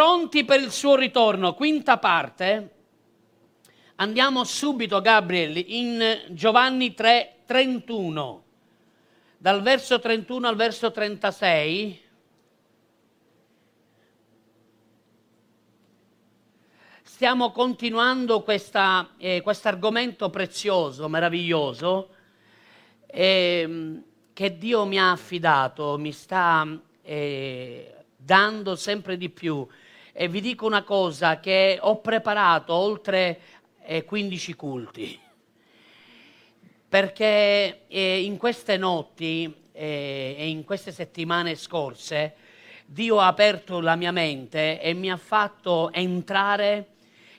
pronti per il suo ritorno. Quinta parte. Andiamo subito, Gabriel, in Giovanni 3, 31, dal verso 31 al verso 36. Stiamo continuando questo eh, argomento prezioso, meraviglioso, eh, che Dio mi ha affidato, mi sta eh, dando sempre di più. E vi dico una cosa, che ho preparato oltre eh, 15 culti, perché eh, in queste notti eh, e in queste settimane scorse Dio ha aperto la mia mente e mi ha fatto entrare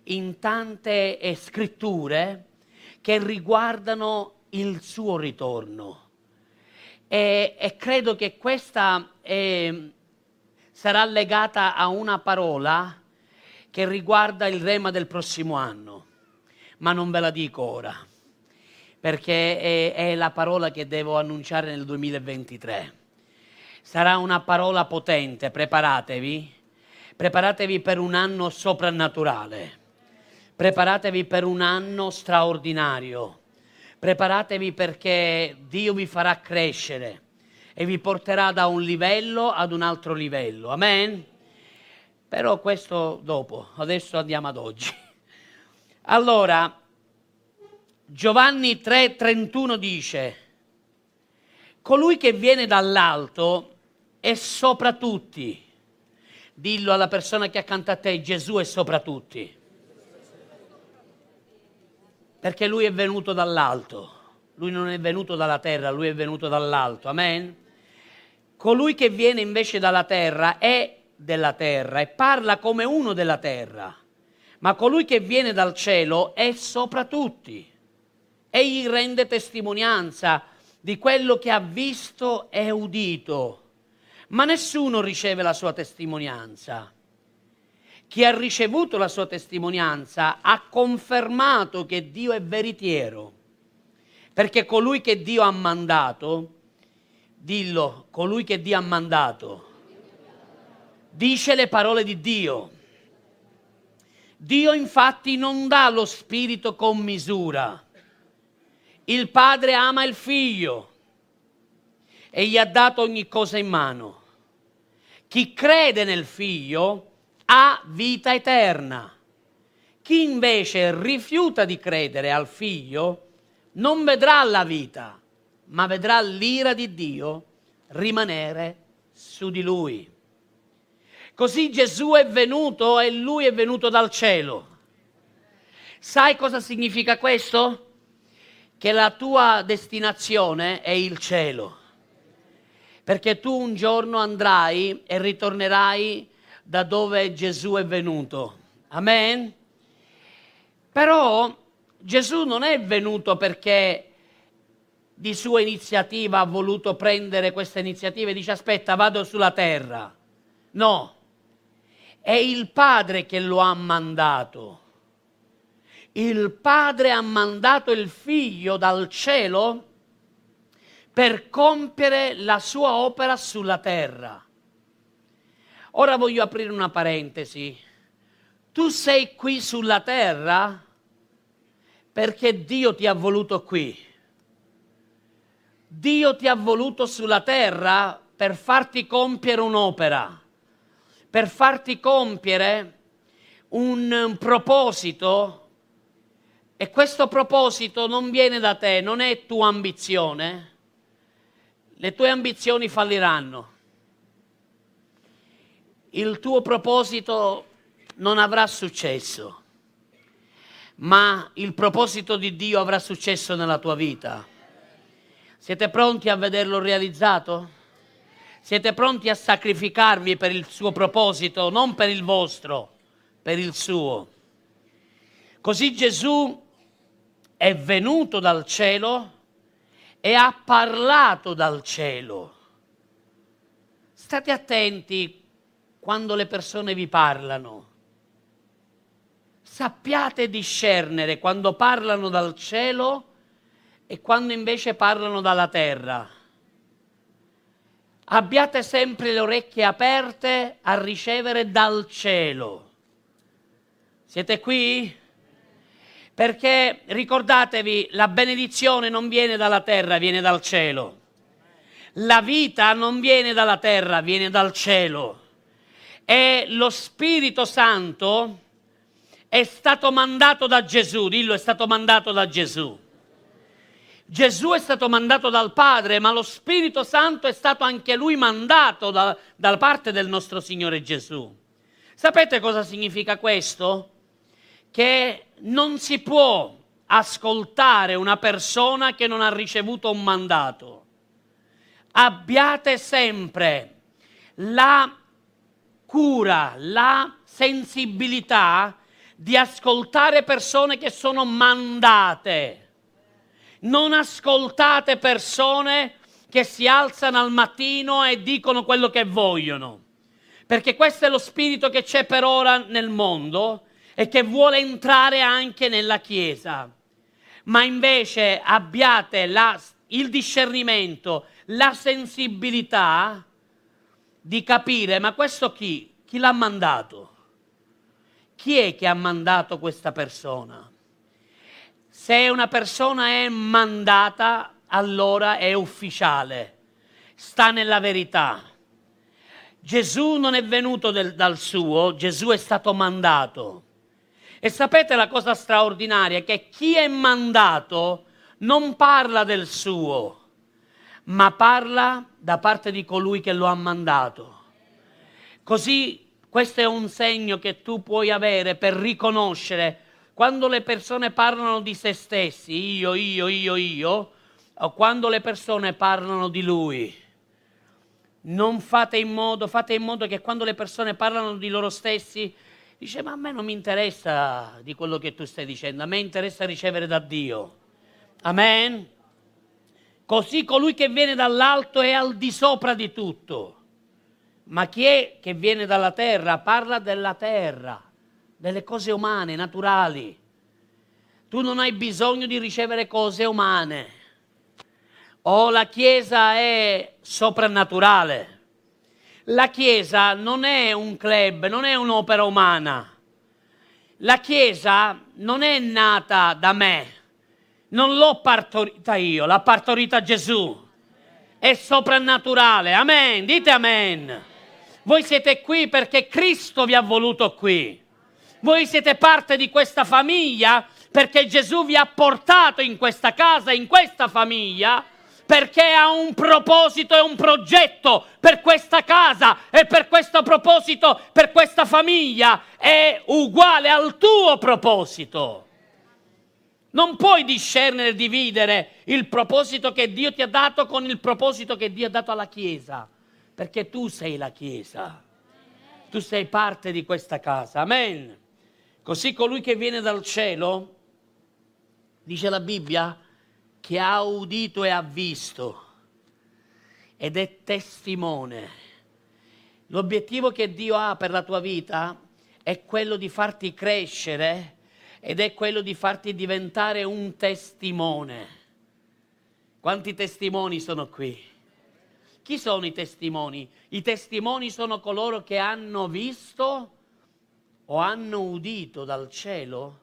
in tante eh, scritture che riguardano il suo ritorno. E, e credo che questa eh, sarà legata a una parola che riguarda il rema del prossimo anno, ma non ve la dico ora, perché è, è la parola che devo annunciare nel 2023. Sarà una parola potente, preparatevi, preparatevi per un anno soprannaturale Preparatevi per un anno straordinario. Preparatevi perché Dio vi farà crescere e vi porterà da un livello ad un altro livello. Amen? Però questo dopo, adesso andiamo ad oggi. Allora, Giovanni 3:31 dice, colui che viene dall'alto è sopra tutti. Dillo alla persona che accanto a te, Gesù è sopra tutti perché lui è venuto dall'alto. Lui non è venuto dalla terra, lui è venuto dall'alto. Amen? Colui che viene invece dalla terra è della terra e parla come uno della terra, ma colui che viene dal cielo è sopra tutti. Egli rende testimonianza di quello che ha visto e udito, ma nessuno riceve la sua testimonianza. Chi ha ricevuto la sua testimonianza ha confermato che Dio è veritiero, perché colui che Dio ha mandato, dillo, colui che Dio ha mandato, dice le parole di Dio. Dio infatti non dà lo spirito con misura. Il padre ama il figlio e gli ha dato ogni cosa in mano. Chi crede nel figlio ha vita eterna. Chi invece rifiuta di credere al figlio non vedrà la vita, ma vedrà l'ira di Dio rimanere su di lui. Così Gesù è venuto e lui è venuto dal cielo. Sai cosa significa questo? Che la tua destinazione è il cielo. Perché tu un giorno andrai e ritornerai da dove Gesù è venuto. Amen? Però Gesù non è venuto perché di sua iniziativa ha voluto prendere questa iniziativa e dice aspetta vado sulla terra. No, è il Padre che lo ha mandato. Il Padre ha mandato il Figlio dal cielo per compiere la sua opera sulla terra. Ora voglio aprire una parentesi. Tu sei qui sulla terra perché Dio ti ha voluto qui. Dio ti ha voluto sulla terra per farti compiere un'opera, per farti compiere un proposito e questo proposito non viene da te, non è tua ambizione. Le tue ambizioni falliranno il tuo proposito non avrà successo, ma il proposito di Dio avrà successo nella tua vita. Siete pronti a vederlo realizzato? Siete pronti a sacrificarvi per il suo proposito, non per il vostro, per il suo. Così Gesù è venuto dal cielo e ha parlato dal cielo. State attenti quando le persone vi parlano. Sappiate discernere quando parlano dal cielo e quando invece parlano dalla terra. abbiate sempre le orecchie aperte a ricevere dal cielo. Siete qui? Perché ricordatevi, la benedizione non viene dalla terra, viene dal cielo. La vita non viene dalla terra, viene dal cielo. E lo Spirito Santo è stato mandato da Gesù, dillo è stato mandato da Gesù. Gesù è stato mandato dal Padre, ma lo Spirito Santo è stato anche lui mandato da, da parte del nostro Signore Gesù. Sapete cosa significa questo? Che non si può ascoltare una persona che non ha ricevuto un mandato. Abbiate sempre la cura, la sensibilità di ascoltare persone che sono mandate. Non ascoltate persone che si alzano al mattino e dicono quello che vogliono, perché questo è lo spirito che c'è per ora nel mondo e che vuole entrare anche nella Chiesa. Ma invece abbiate la, il discernimento, la sensibilità di capire, ma questo chi? Chi l'ha mandato? Chi è che ha mandato questa persona? Se una persona è mandata, allora è ufficiale, sta nella verità. Gesù non è venuto del, dal suo, Gesù è stato mandato. E sapete la cosa straordinaria? Che chi è mandato non parla del suo, ma parla da parte di colui che lo ha mandato. Così questo è un segno che tu puoi avere per riconoscere quando le persone parlano di se stessi, io, io, io, io, o quando le persone parlano di lui. Non fate in modo, fate in modo che quando le persone parlano di loro stessi, dice ma a me non mi interessa di quello che tu stai dicendo, a me interessa ricevere da Dio. Amen. Così colui che viene dall'alto è al di sopra di tutto. Ma chi è che viene dalla terra? Parla della terra, delle cose umane, naturali. Tu non hai bisogno di ricevere cose umane. O la Chiesa è soprannaturale. La Chiesa non è un club, non è un'opera umana. La Chiesa non è nata da me, non l'ho partorita io, l'ha partorita Gesù. È soprannaturale. Amen. Dite amen. Voi siete qui perché Cristo vi ha voluto qui. Voi siete parte di questa famiglia perché Gesù vi ha portato in questa casa, in questa famiglia, perché ha un proposito e un progetto per questa casa e per questo proposito, per questa famiglia, è uguale al tuo proposito. Non puoi discernere e dividere il proposito che Dio ti ha dato con il proposito che Dio ha dato alla Chiesa perché tu sei la Chiesa, tu sei parte di questa casa. Amen. Così colui che viene dal cielo, dice la Bibbia, che ha udito e ha visto ed è testimone. L'obiettivo che Dio ha per la tua vita è quello di farti crescere ed è quello di farti diventare un testimone. Quanti testimoni sono qui? Chi sono i testimoni? I testimoni sono coloro che hanno visto o hanno udito dal cielo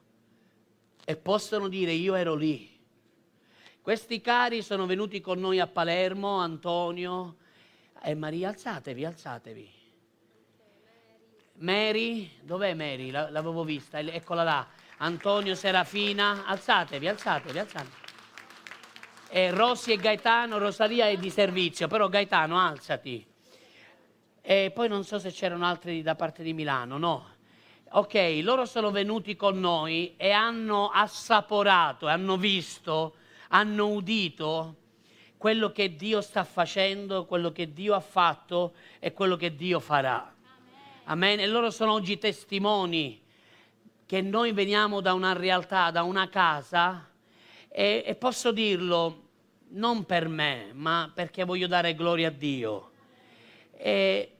e possono dire io ero lì. Questi cari sono venuti con noi a Palermo, Antonio e Maria, alzatevi, alzatevi. Mary, dov'è Mary? L'avevo vista, eccola là. Antonio Serafina, alzatevi, alzatevi, alzatevi eh, Rossi e Gaetano, Rosalia è di servizio, però Gaetano alzati. E poi non so se c'erano altri da parte di Milano, no. Ok, loro sono venuti con noi e hanno assaporato, hanno visto, hanno udito quello che Dio sta facendo, quello che Dio ha fatto e quello che Dio farà. Amen. E loro sono oggi testimoni che noi veniamo da una realtà, da una casa e, e posso dirlo non per me, ma perché voglio dare gloria a Dio. E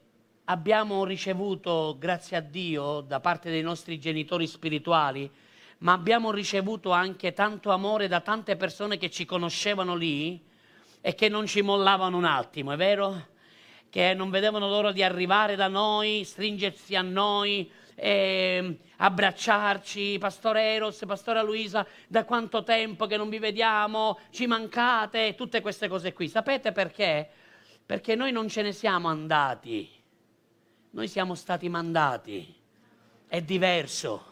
abbiamo ricevuto, grazie a Dio, da parte dei nostri genitori spirituali, ma abbiamo ricevuto anche tanto amore da tante persone che ci conoscevano lì e che non ci mollavano un attimo, è vero? che non vedevano l'ora di arrivare da noi, stringersi a noi, eh, abbracciarci, Pastore Eros, Pastore Luisa, da quanto tempo che non vi vediamo, ci mancate, tutte queste cose qui. Sapete perché? Perché noi non ce ne siamo andati, noi siamo stati mandati, è diverso.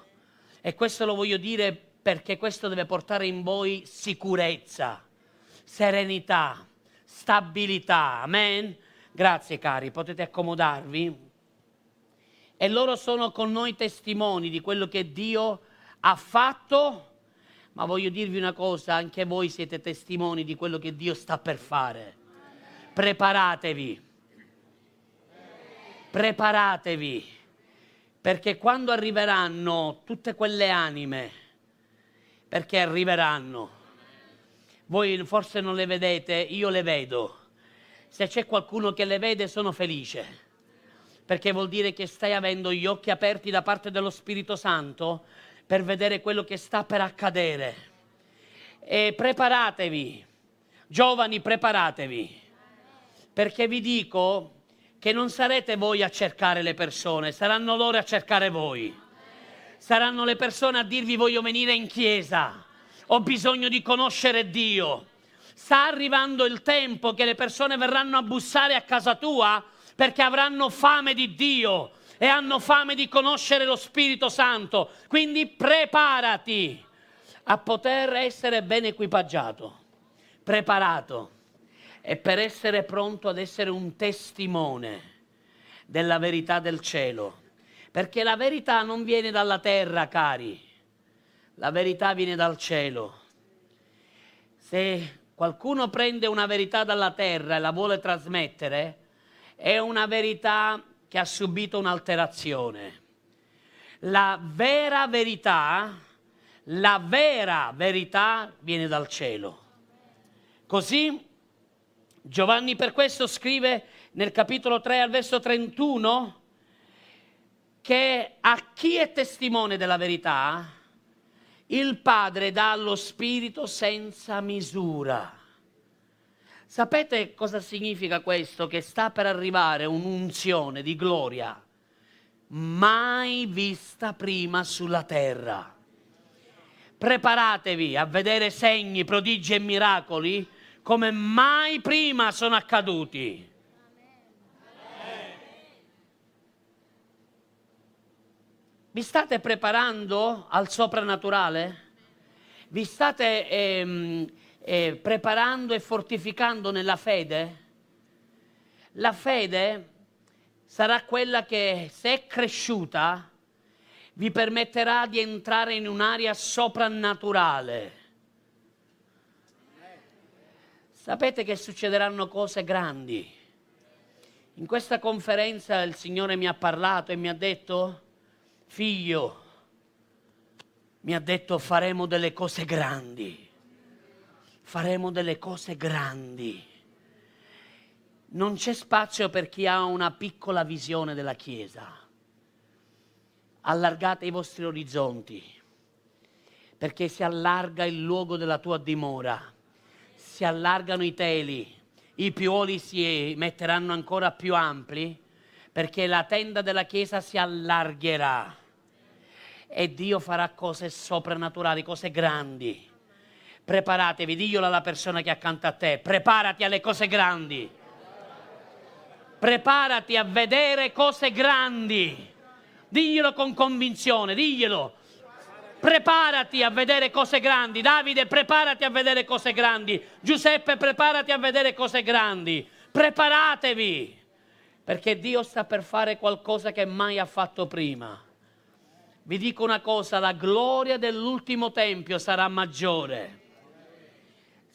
E questo lo voglio dire perché questo deve portare in voi sicurezza, serenità, stabilità. Amen? Grazie cari, potete accomodarvi e loro sono con noi testimoni di quello che Dio ha fatto, ma voglio dirvi una cosa, anche voi siete testimoni di quello che Dio sta per fare. Preparatevi, preparatevi, perché quando arriveranno tutte quelle anime, perché arriveranno, voi forse non le vedete, io le vedo. Se c'è qualcuno che le vede sono felice perché vuol dire che stai avendo gli occhi aperti da parte dello Spirito Santo per vedere quello che sta per accadere. E preparatevi, giovani, preparatevi, perché vi dico che non sarete voi a cercare le persone, saranno loro a cercare voi. Saranno le persone a dirvi voglio venire in chiesa, ho bisogno di conoscere Dio. Sta arrivando il tempo che le persone verranno a bussare a casa tua perché avranno fame di Dio e hanno fame di conoscere lo Spirito Santo. Quindi preparati a poter essere ben equipaggiato, preparato e per essere pronto ad essere un testimone della verità del cielo. Perché la verità non viene dalla terra, cari, la verità viene dal cielo. Se qualcuno prende una verità dalla terra e la vuole trasmettere, è una verità che ha subito un'alterazione. La vera verità, la vera verità viene dal cielo. Così Giovanni per questo scrive nel capitolo 3 al verso 31 che a chi è testimone della verità, il Padre dà lo Spirito senza misura. Sapete cosa significa questo? Che sta per arrivare un'unzione di gloria mai vista prima sulla terra. Preparatevi a vedere segni, prodigi e miracoli come mai prima sono accaduti. Vi state preparando al soprannaturale? Vi state ehm, eh, preparando e fortificando nella fede, la fede sarà quella che se è cresciuta vi permetterà di entrare in un'area soprannaturale. Sapete che succederanno cose grandi. In questa conferenza il Signore mi ha parlato e mi ha detto, figlio, mi ha detto faremo delle cose grandi faremo delle cose grandi. Non c'è spazio per chi ha una piccola visione della Chiesa. Allargate i vostri orizzonti, perché si allarga il luogo della tua dimora, si allargano i teli, i piuoli si metteranno ancora più ampli, perché la tenda della Chiesa si allargherà e Dio farà cose soprannaturali, cose grandi preparatevi, diglielo alla persona che è accanto a te, preparati alle cose grandi. Preparati a vedere cose grandi. Diglielo con convinzione, diglielo. Preparati a vedere cose grandi. Davide, preparati a vedere cose grandi. Giuseppe, preparati a vedere cose grandi. Preparatevi, perché Dio sta per fare qualcosa che mai ha fatto prima. Vi dico una cosa, la gloria dell'ultimo tempio sarà maggiore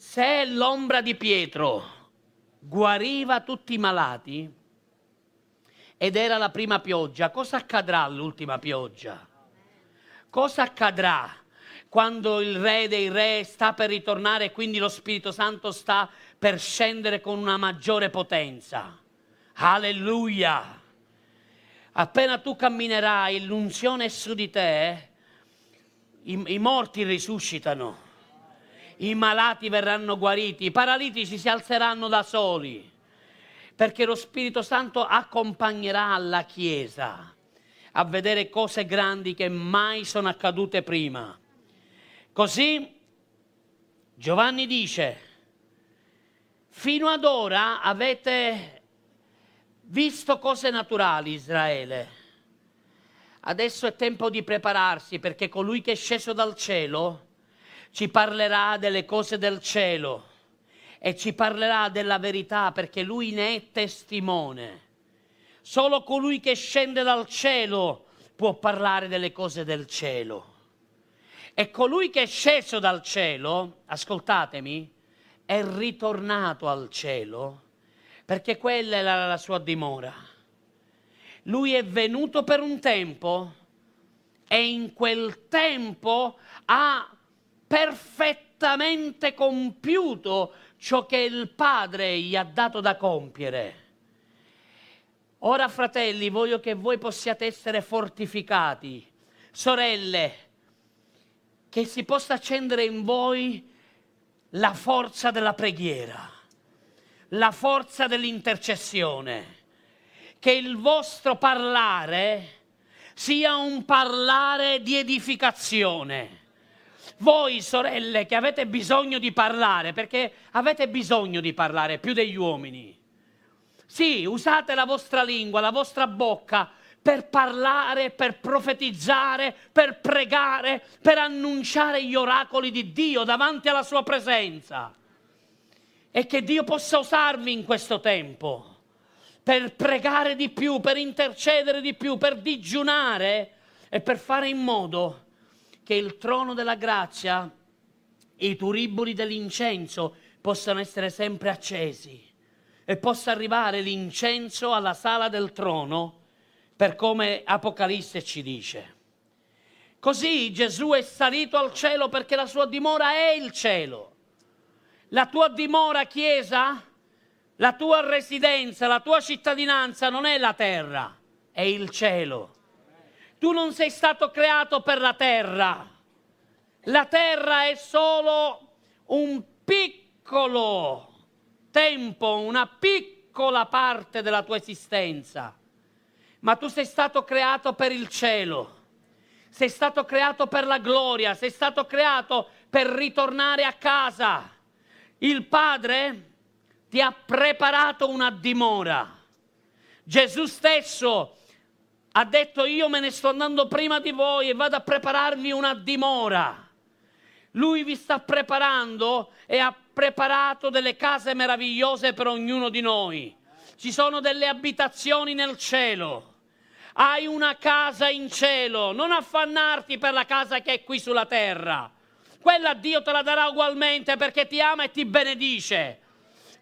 se l'ombra di Pietro guariva tutti i malati ed era la prima pioggia, cosa accadrà all'ultima pioggia? Cosa accadrà quando il re dei re sta per ritornare e quindi lo Spirito Santo sta per scendere con una maggiore potenza? Alleluia! Appena tu camminerai, l'unzione è su di te, i, i morti risuscitano i malati verranno guariti, i paralitici si alzeranno da soli. perché lo Spirito Santo accompagnerà la Chiesa a vedere cose grandi che mai sono accadute prima. Così Giovanni dice, fino ad ora avete visto cose naturali Israele. Adesso è tempo di prepararsi perché colui che è sceso dal cielo ci parlerà delle cose del cielo e ci parlerà della verità perché lui ne è testimone. Solo colui che scende dal cielo può parlare delle cose del cielo. E colui che è sceso dal cielo, ascoltatemi, è ritornato al cielo perché quella era la sua dimora. Lui è venuto per un tempo e in quel tempo ha perfettamente compiuto ciò che il Padre gli ha dato da compiere. Ora, fratelli, voglio che voi possiate essere fortificati. Sorelle, che si possa accendere in voi la forza della preghiera, la forza dell'intercessione, che il vostro parlare sia un parlare di edificazione voi sorelle che avete bisogno di parlare, perché avete bisogno di parlare più degli uomini. Sì, usate la vostra lingua, la vostra bocca per parlare, per profetizzare, per pregare, per annunciare gli oracoli di Dio davanti alla sua presenza. E che Dio possa usarvi in questo tempo per pregare di più, per intercedere di più, per digiunare e per fare in modo che il trono della grazia i turiboli dell'incenso possano essere sempre accesi e possa arrivare l'incenso alla sala del trono per come Apocalisse ci dice. Così Gesù è salito al cielo perché la sua dimora è il cielo. La tua dimora, Chiesa, la tua residenza, la tua cittadinanza non è la terra, è il cielo. Tu non sei stato creato per la terra. La terra è solo un piccolo tempo, una piccola parte della tua esistenza. Ma tu sei stato creato per il cielo. Sei stato creato per la gloria, sei stato creato per ritornare a casa. Il Padre ti ha preparato una dimora. Gesù stesso ha detto io me ne sto andando prima di voi e vado a prepararvi una dimora. Lui vi sta preparando e ha preparato delle case meravigliose per ognuno di noi. Ci sono delle abitazioni nel cielo. Hai una casa in cielo. Non affannarti per la casa che è qui sulla terra. Quella Dio te la darà ugualmente perché ti ama e ti benedice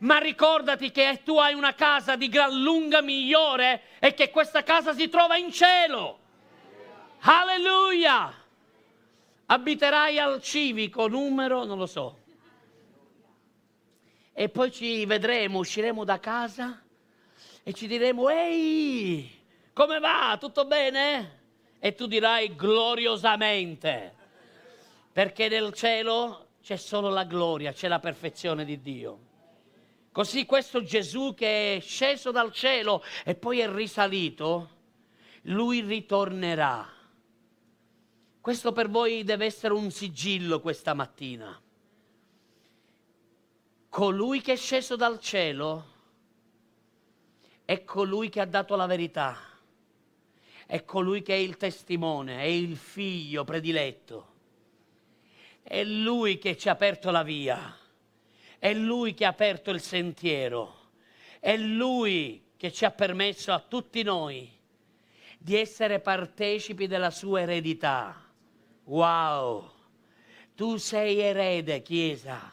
ma ricordati che tu hai una casa di gran lunga migliore e che questa casa si trova in cielo. Alleluia! Abiterai al civico numero, non lo so. E poi ci vedremo, usciremo da casa e ci diremo, ehi, come va? Tutto bene? E tu dirai gloriosamente, perché nel cielo c'è solo la gloria, c'è la perfezione di Dio. Così questo Gesù che è sceso dal cielo e poi è risalito, lui ritornerà. Questo per voi deve essere un sigillo questa mattina. Colui che è sceso dal cielo è colui che ha dato la verità, è colui che è il testimone, è il figlio prediletto, è lui che ci ha aperto la via è Lui che ha aperto il sentiero, è Lui che ci ha permesso a tutti noi di essere partecipi della sua eredità. Wow! Tu sei erede, Chiesa,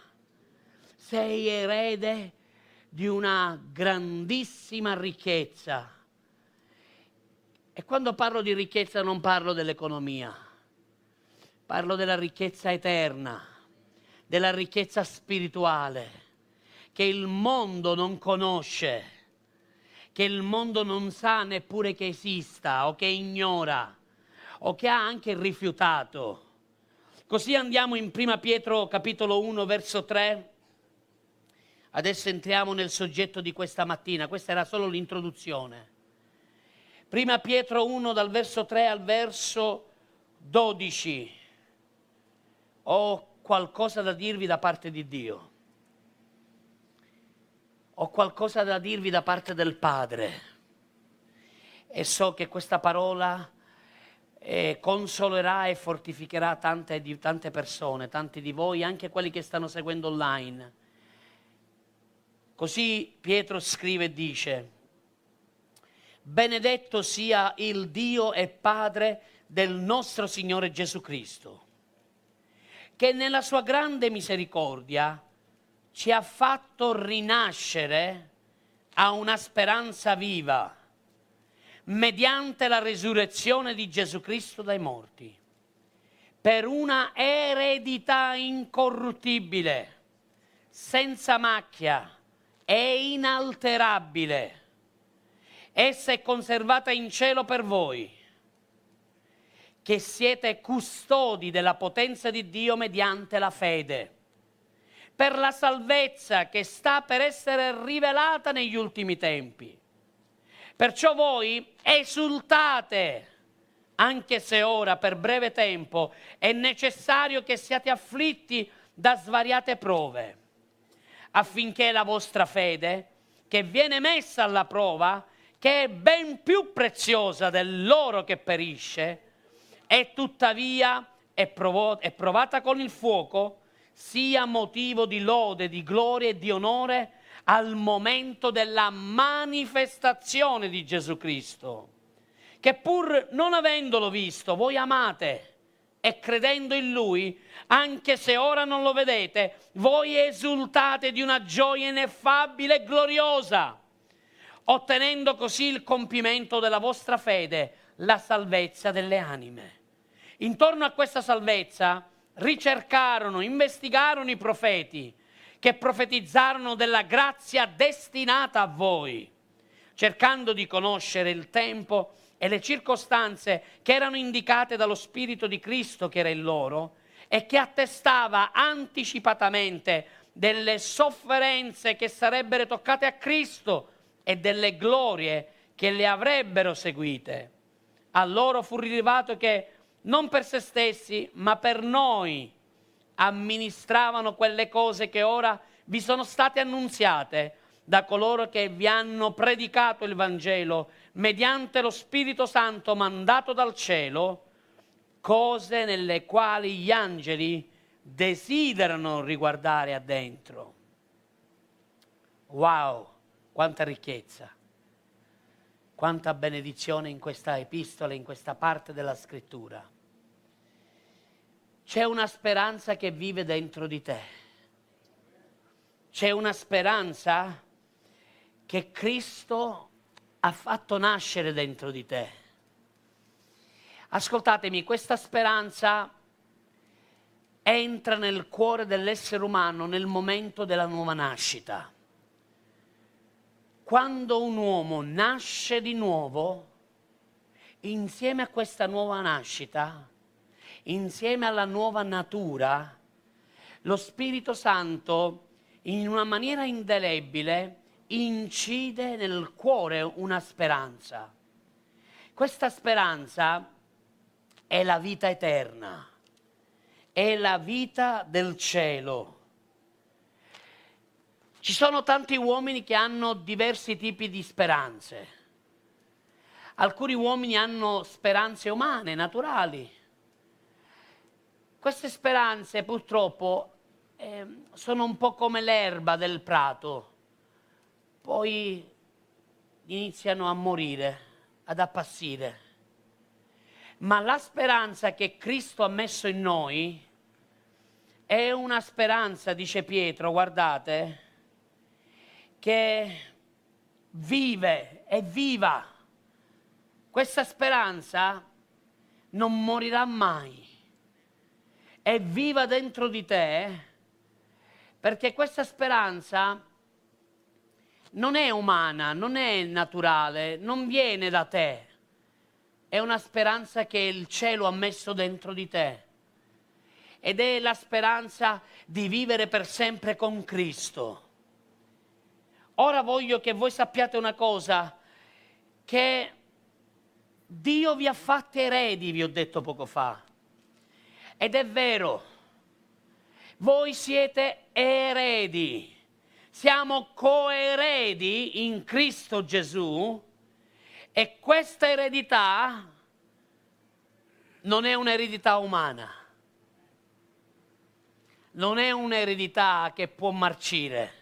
sei erede di una grandissima ricchezza. E quando parlo di ricchezza non parlo dell'economia, parlo della ricchezza eterna della ricchezza spirituale che il mondo non conosce, che il mondo non sa neppure che esista o che ignora o che ha anche rifiutato. Così andiamo in 1 Pietro capitolo 1 verso 3. Adesso entriamo nel soggetto di questa mattina, questa era solo l'introduzione. Prima Pietro 1 dal verso 3 al verso 12. Ho qualcosa da dirvi da parte di Dio. Ho qualcosa da dirvi da parte del Padre. E so che questa parola eh, consolerà e fortificherà tante, tante persone, tanti di voi, anche quelli che stanno seguendo online. Così Pietro scrive e dice, benedetto sia il Dio e Padre del nostro Signore Gesù Cristo, che nella sua grande misericordia ci ha fatto rinascere a una speranza viva mediante la resurrezione di Gesù Cristo dai morti, per una eredità incorruttibile, senza macchia e inalterabile. Essa è conservata in cielo per voi, che siete custodi della potenza di Dio mediante la fede, per la salvezza che sta per essere rivelata negli ultimi tempi Perciò voi esultate, anche se ora per breve tempo è necessario che siate afflitti da svariate prove, affinché la vostra fede, che viene messa alla prova, che è ben più preziosa dell'oro che perisce, e tuttavia è, provo- è provata con il fuoco, sia motivo di lode, di gloria e di onore al momento della manifestazione di Gesù Cristo, che pur non avendolo visto, voi amate e credendo in Lui, anche se ora non lo vedete, voi esultate di una gioia ineffabile e gloriosa, ottenendo così il compimento della vostra fede, la salvezza delle anime. Intorno a questa salvezza ricercarono, investigarono i profeti, che profetizzarono della grazia destinata a voi, cercando di conoscere il tempo e le circostanze che erano indicate dallo Spirito di Cristo che era in loro e che attestava anticipatamente delle sofferenze che sarebbero toccate a Cristo e delle glorie che le avrebbero seguite. A loro fu rilevato che non per se stessi, ma per noi amministravano quelle cose che ora vi sono state annunziate da coloro che vi hanno predicato il Vangelo mediante lo Spirito Santo mandato dal cielo, cose nelle quali gli angeli desiderano riguardare addentro. Wow, quanta ricchezza, quanta benedizione in questa epistola, in questa parte della scrittura. C'è una speranza che vive dentro di te. C'è una speranza che Cristo ha fatto nascere dentro di te. Ascoltatemi, questa speranza entra nel cuore dell'essere umano nel momento della nuova nascita. Quando un uomo nasce di nuovo, insieme a questa nuova nascita, insieme alla nuova natura, lo Spirito Santo in una maniera indelebile incide nel cuore una speranza. Questa speranza è la vita eterna, è la vita del cielo. Ci sono tanti uomini che hanno diversi tipi di speranze. Alcuni uomini hanno speranze umane, naturali, queste speranze purtroppo eh, sono un po' come l'erba del prato, poi iniziano a morire, ad appassire. Ma la speranza che Cristo ha messo in noi è una speranza, dice Pietro, guardate, che vive, è viva. Questa speranza non morirà mai è viva dentro di te, perché questa speranza non è umana, non è naturale, non viene da te, è una speranza che il cielo ha messo dentro di te ed è la speranza di vivere per sempre con Cristo. ora voglio che voi sappiate una cosa, che Dio vi ha fatti eredi, vi ho detto poco fa. Ed è vero, voi siete eredi, siamo coeredi in Cristo Gesù e questa eredità non è un'eredità umana, non è un'eredità che può marcire.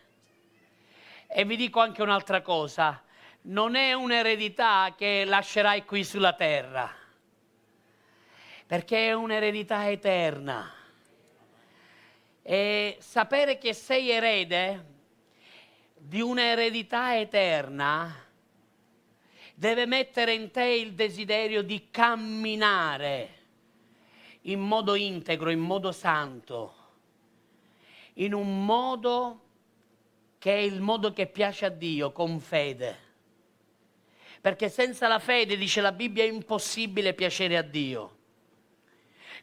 E vi dico anche un'altra cosa, non è un'eredità che lascerai qui sulla terra, perché è un'eredità eterna. E sapere che sei erede di un'eredità eterna deve mettere in te il desiderio di camminare in modo integro, in modo santo, in un modo che è il modo che piace a Dio, con fede. Perché senza la fede, dice la Bibbia, è impossibile piacere a Dio.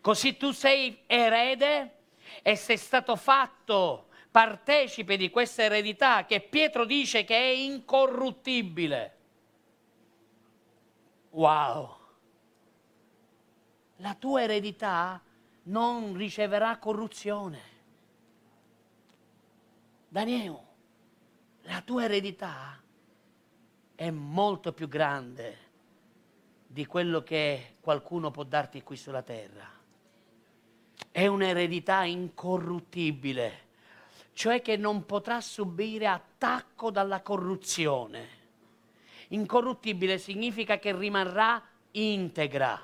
Così tu sei erede e sei stato fatto partecipe di questa eredità che Pietro dice che è incorruttibile. Wow! La tua eredità non riceverà corruzione. Daniele, la tua eredità è molto più grande di quello che qualcuno può darti qui sulla terra. È un'eredità incorruttibile, cioè che non potrà subire attacco dalla corruzione. Incorruttibile significa che rimarrà integra,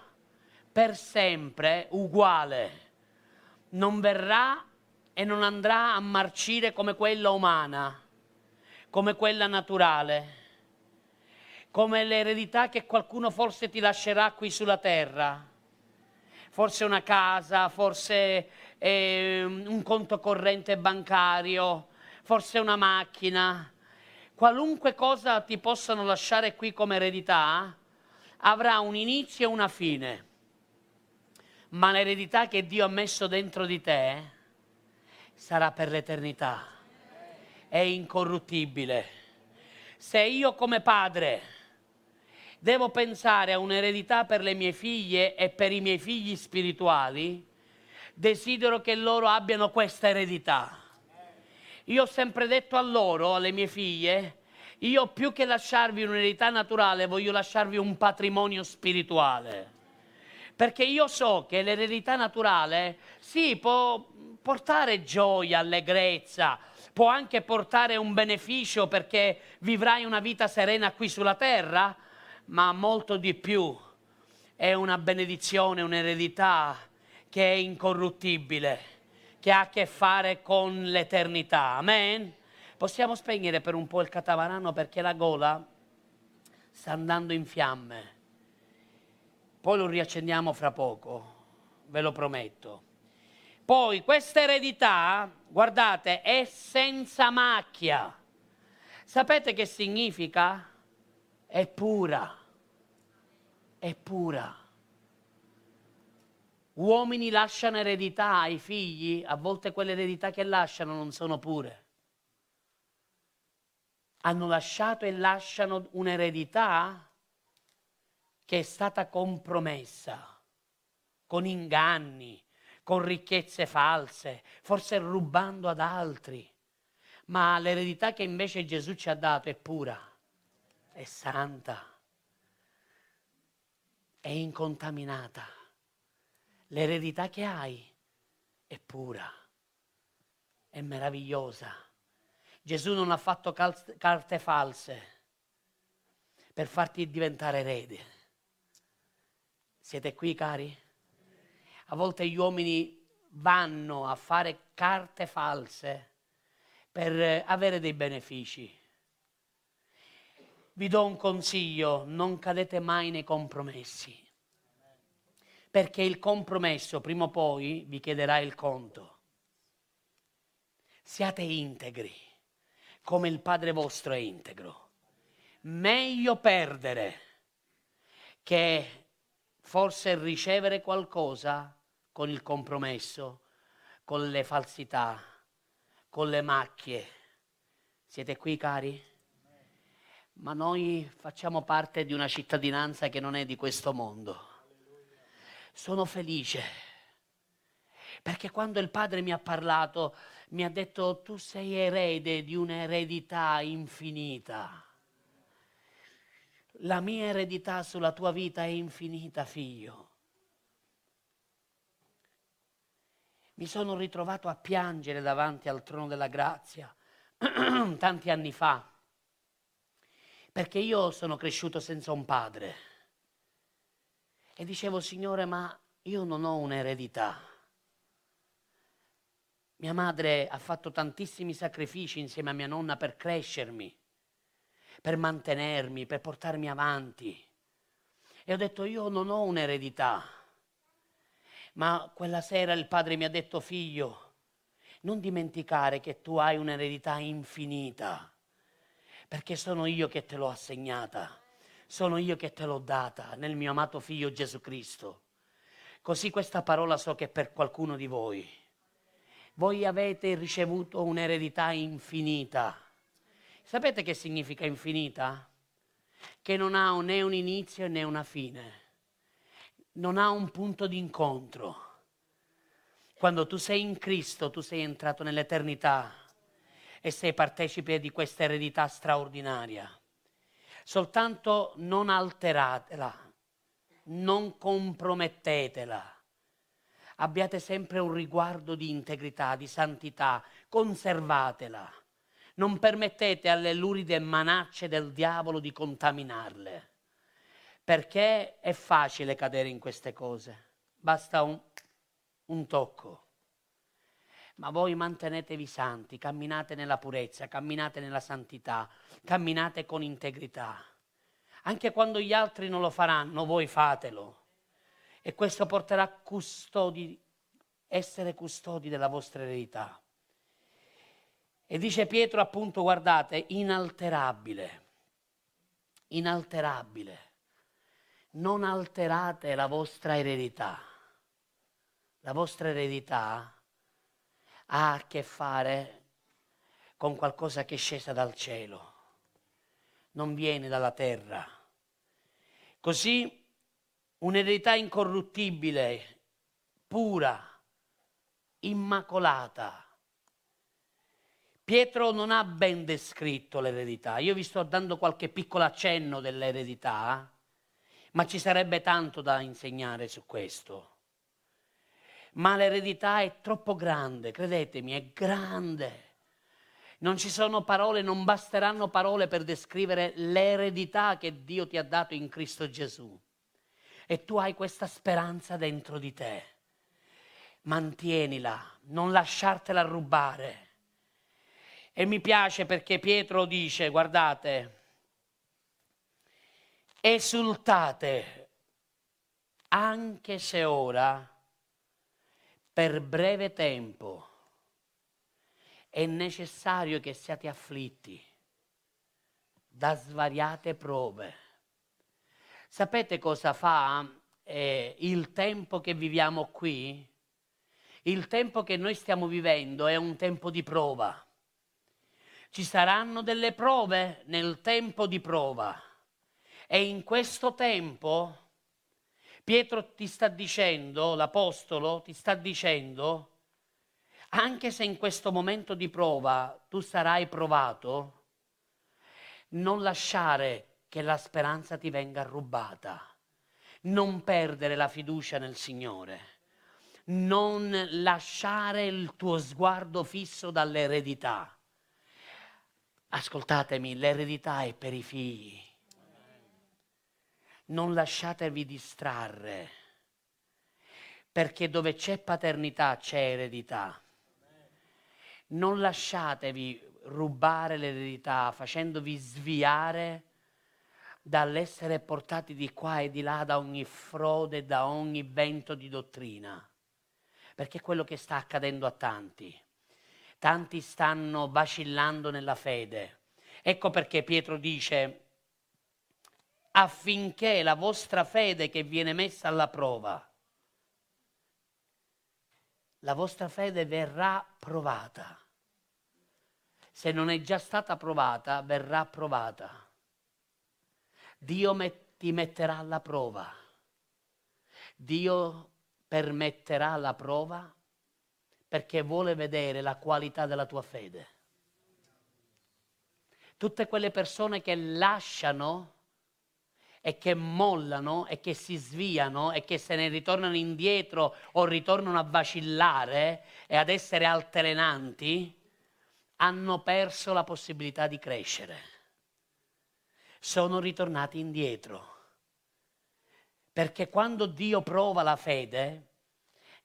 per sempre uguale. Non verrà e non andrà a marcire come quella umana, come quella naturale, come l'eredità che qualcuno forse ti lascerà qui sulla terra. Forse una casa, forse eh, un conto corrente bancario, forse una macchina, qualunque cosa ti possano lasciare qui come eredità, avrà un inizio e una fine. Ma l'eredità che Dio ha messo dentro di te sarà per l'eternità. È incorruttibile. Se io come padre devo pensare a un'eredità per le mie figlie e per i miei figli spirituali, desidero che loro abbiano questa eredità io ho sempre detto a loro, alle mie figlie, io più che lasciarvi un'eredità naturale, voglio lasciarvi un patrimonio spirituale. Perché io so che l'eredità naturale, sì, può portare gioia, allegrezza, può anche portare un beneficio perché vivrai una vita serena qui sulla terra, ma molto di più è una benedizione, un'eredità che è incorruttibile che ha a che fare con l'eternità. Amen? Possiamo spegnere per un po' il catamarano perché la gola sta andando in fiamme. Poi lo riaccendiamo fra poco, ve lo prometto. Poi questa eredità, guardate, è senza macchia. Sapete che significa? È pura. È pura. Uomini lasciano eredità ai figli, a volte quelle eredità che lasciano non sono pure. Hanno lasciato e lasciano un'eredità che è stata compromessa con inganni, con ricchezze false, forse rubando ad altri. Ma l'eredità che invece Gesù ci ha dato è pura, è santa, è incontaminata l'eredità che hai è pura, è meravigliosa. Gesù non ha fatto cal- carte false per farti diventare erede. Siete qui, cari? A volte gli uomini vanno a fare carte false per avere dei benefici. Vi do un consiglio, non cadete mai nei compromessi perché il compromesso prima o poi vi chiederà il conto. Siate integri, come il Padre vostro è integro. Meglio perdere che forse ricevere qualcosa con il compromesso, con le falsità, con le macchie. Siete qui, cari? ma noi facciamo parte di una cittadinanza che non è di questo mondo. Sono felice perché quando il padre mi ha parlato mi ha detto tu sei erede di un'eredità infinita. La mia eredità sulla tua vita è infinita, figlio. Mi sono ritrovato a piangere davanti al trono della grazia tanti anni fa, perché io sono cresciuto senza un padre. E dicevo, Signore, ma io non ho un'eredità. Mia madre ha fatto tantissimi sacrifici insieme a mia nonna per crescermi, per mantenermi, per portarmi avanti. E ho detto, io non ho un'eredità. Ma quella sera il padre mi ha detto, figlio, non dimenticare che tu hai un'eredità infinita, perché sono io che te l'ho assegnata, sono io che te l'ho data nel mio amato figlio Gesù Cristo. Così questa parola so che per qualcuno di voi, voi avete ricevuto un'eredità infinita. Sapete che significa infinita? Che non ha né un inizio né una fine, non ha un punto d'incontro quando tu sei in Cristo, tu sei entrato nell'eternità e sei partecipe di questa eredità straordinaria. Soltanto non alteratela, non compromettetela. Abbiate sempre un riguardo di integrità, di santità, conservatela. Non permettete alle luride manacce del diavolo di contaminarle, perché è facile cadere in queste cose. Basta un un tocco. Ma voi mantenetevi santi, camminate nella purezza, camminate nella santità, camminate con integrità. Anche quando gli altri non lo faranno, voi fatelo. E questo porterà custodi, essere custodi della vostra eredità. E dice Pietro appunto, guardate, inalterabile, inalterabile. Non alterate la vostra eredità la vostra eredità ha a che fare con qualcosa che è scesa dal cielo, non viene dalla terra. Così un'eredità incorruttibile, pura, immacolata. Pietro non ha ben descritto l'eredità. Io vi sto dando qualche piccolo accenno dell'eredità, ma ci sarebbe tanto da insegnare su questo ma l'eredità è troppo grande, credetemi, è grande. Non ci sono parole, non basteranno parole per descrivere l'eredità che Dio ti ha dato in Cristo Gesù. E tu hai questa speranza dentro di te. Mantienila, non lasciartela rubare. E mi piace perché Pietro dice, guardate, esultate, anche se ora per breve tempo è necessario che siate afflitti da svariate prove. Sapete cosa fa eh, il tempo che viviamo qui? Il tempo che noi stiamo vivendo è un tempo di prova. Ci saranno delle prove nel tempo di prova e in questo tempo Pietro ti sta dicendo, l'Apostolo ti sta dicendo, anche se in questo momento di prova tu sarai provato, non lasciare che la speranza ti venga rubata, non perdere la fiducia nel Signore, non lasciare il tuo sguardo fisso dall'eredità. Ascoltatemi, l'eredità è per i figli non lasciatevi distrarre, perché dove c'è paternità c'è eredità. Non lasciatevi rubare l'eredità facendovi sviare dall'essere portati di qua e di là da ogni frode, da ogni vento di dottrina, perché è quello che sta accadendo a tanti. Tanti stanno vacillando nella fede. Ecco perché Pietro dice affinché la vostra fede che viene messa alla prova, la vostra fede verrà provata. Se non è già stata provata, verrà provata. Dio met- ti metterà alla prova. Dio permetterà la prova perché vuole vedere la qualità della tua fede. Tutte quelle persone che lasciano e che mollano e che si sviano e che se ne ritornano indietro o ritornano a vacillare e ad essere altalenanti, hanno perso la possibilità di crescere. Sono ritornati indietro. Perché quando Dio prova la fede,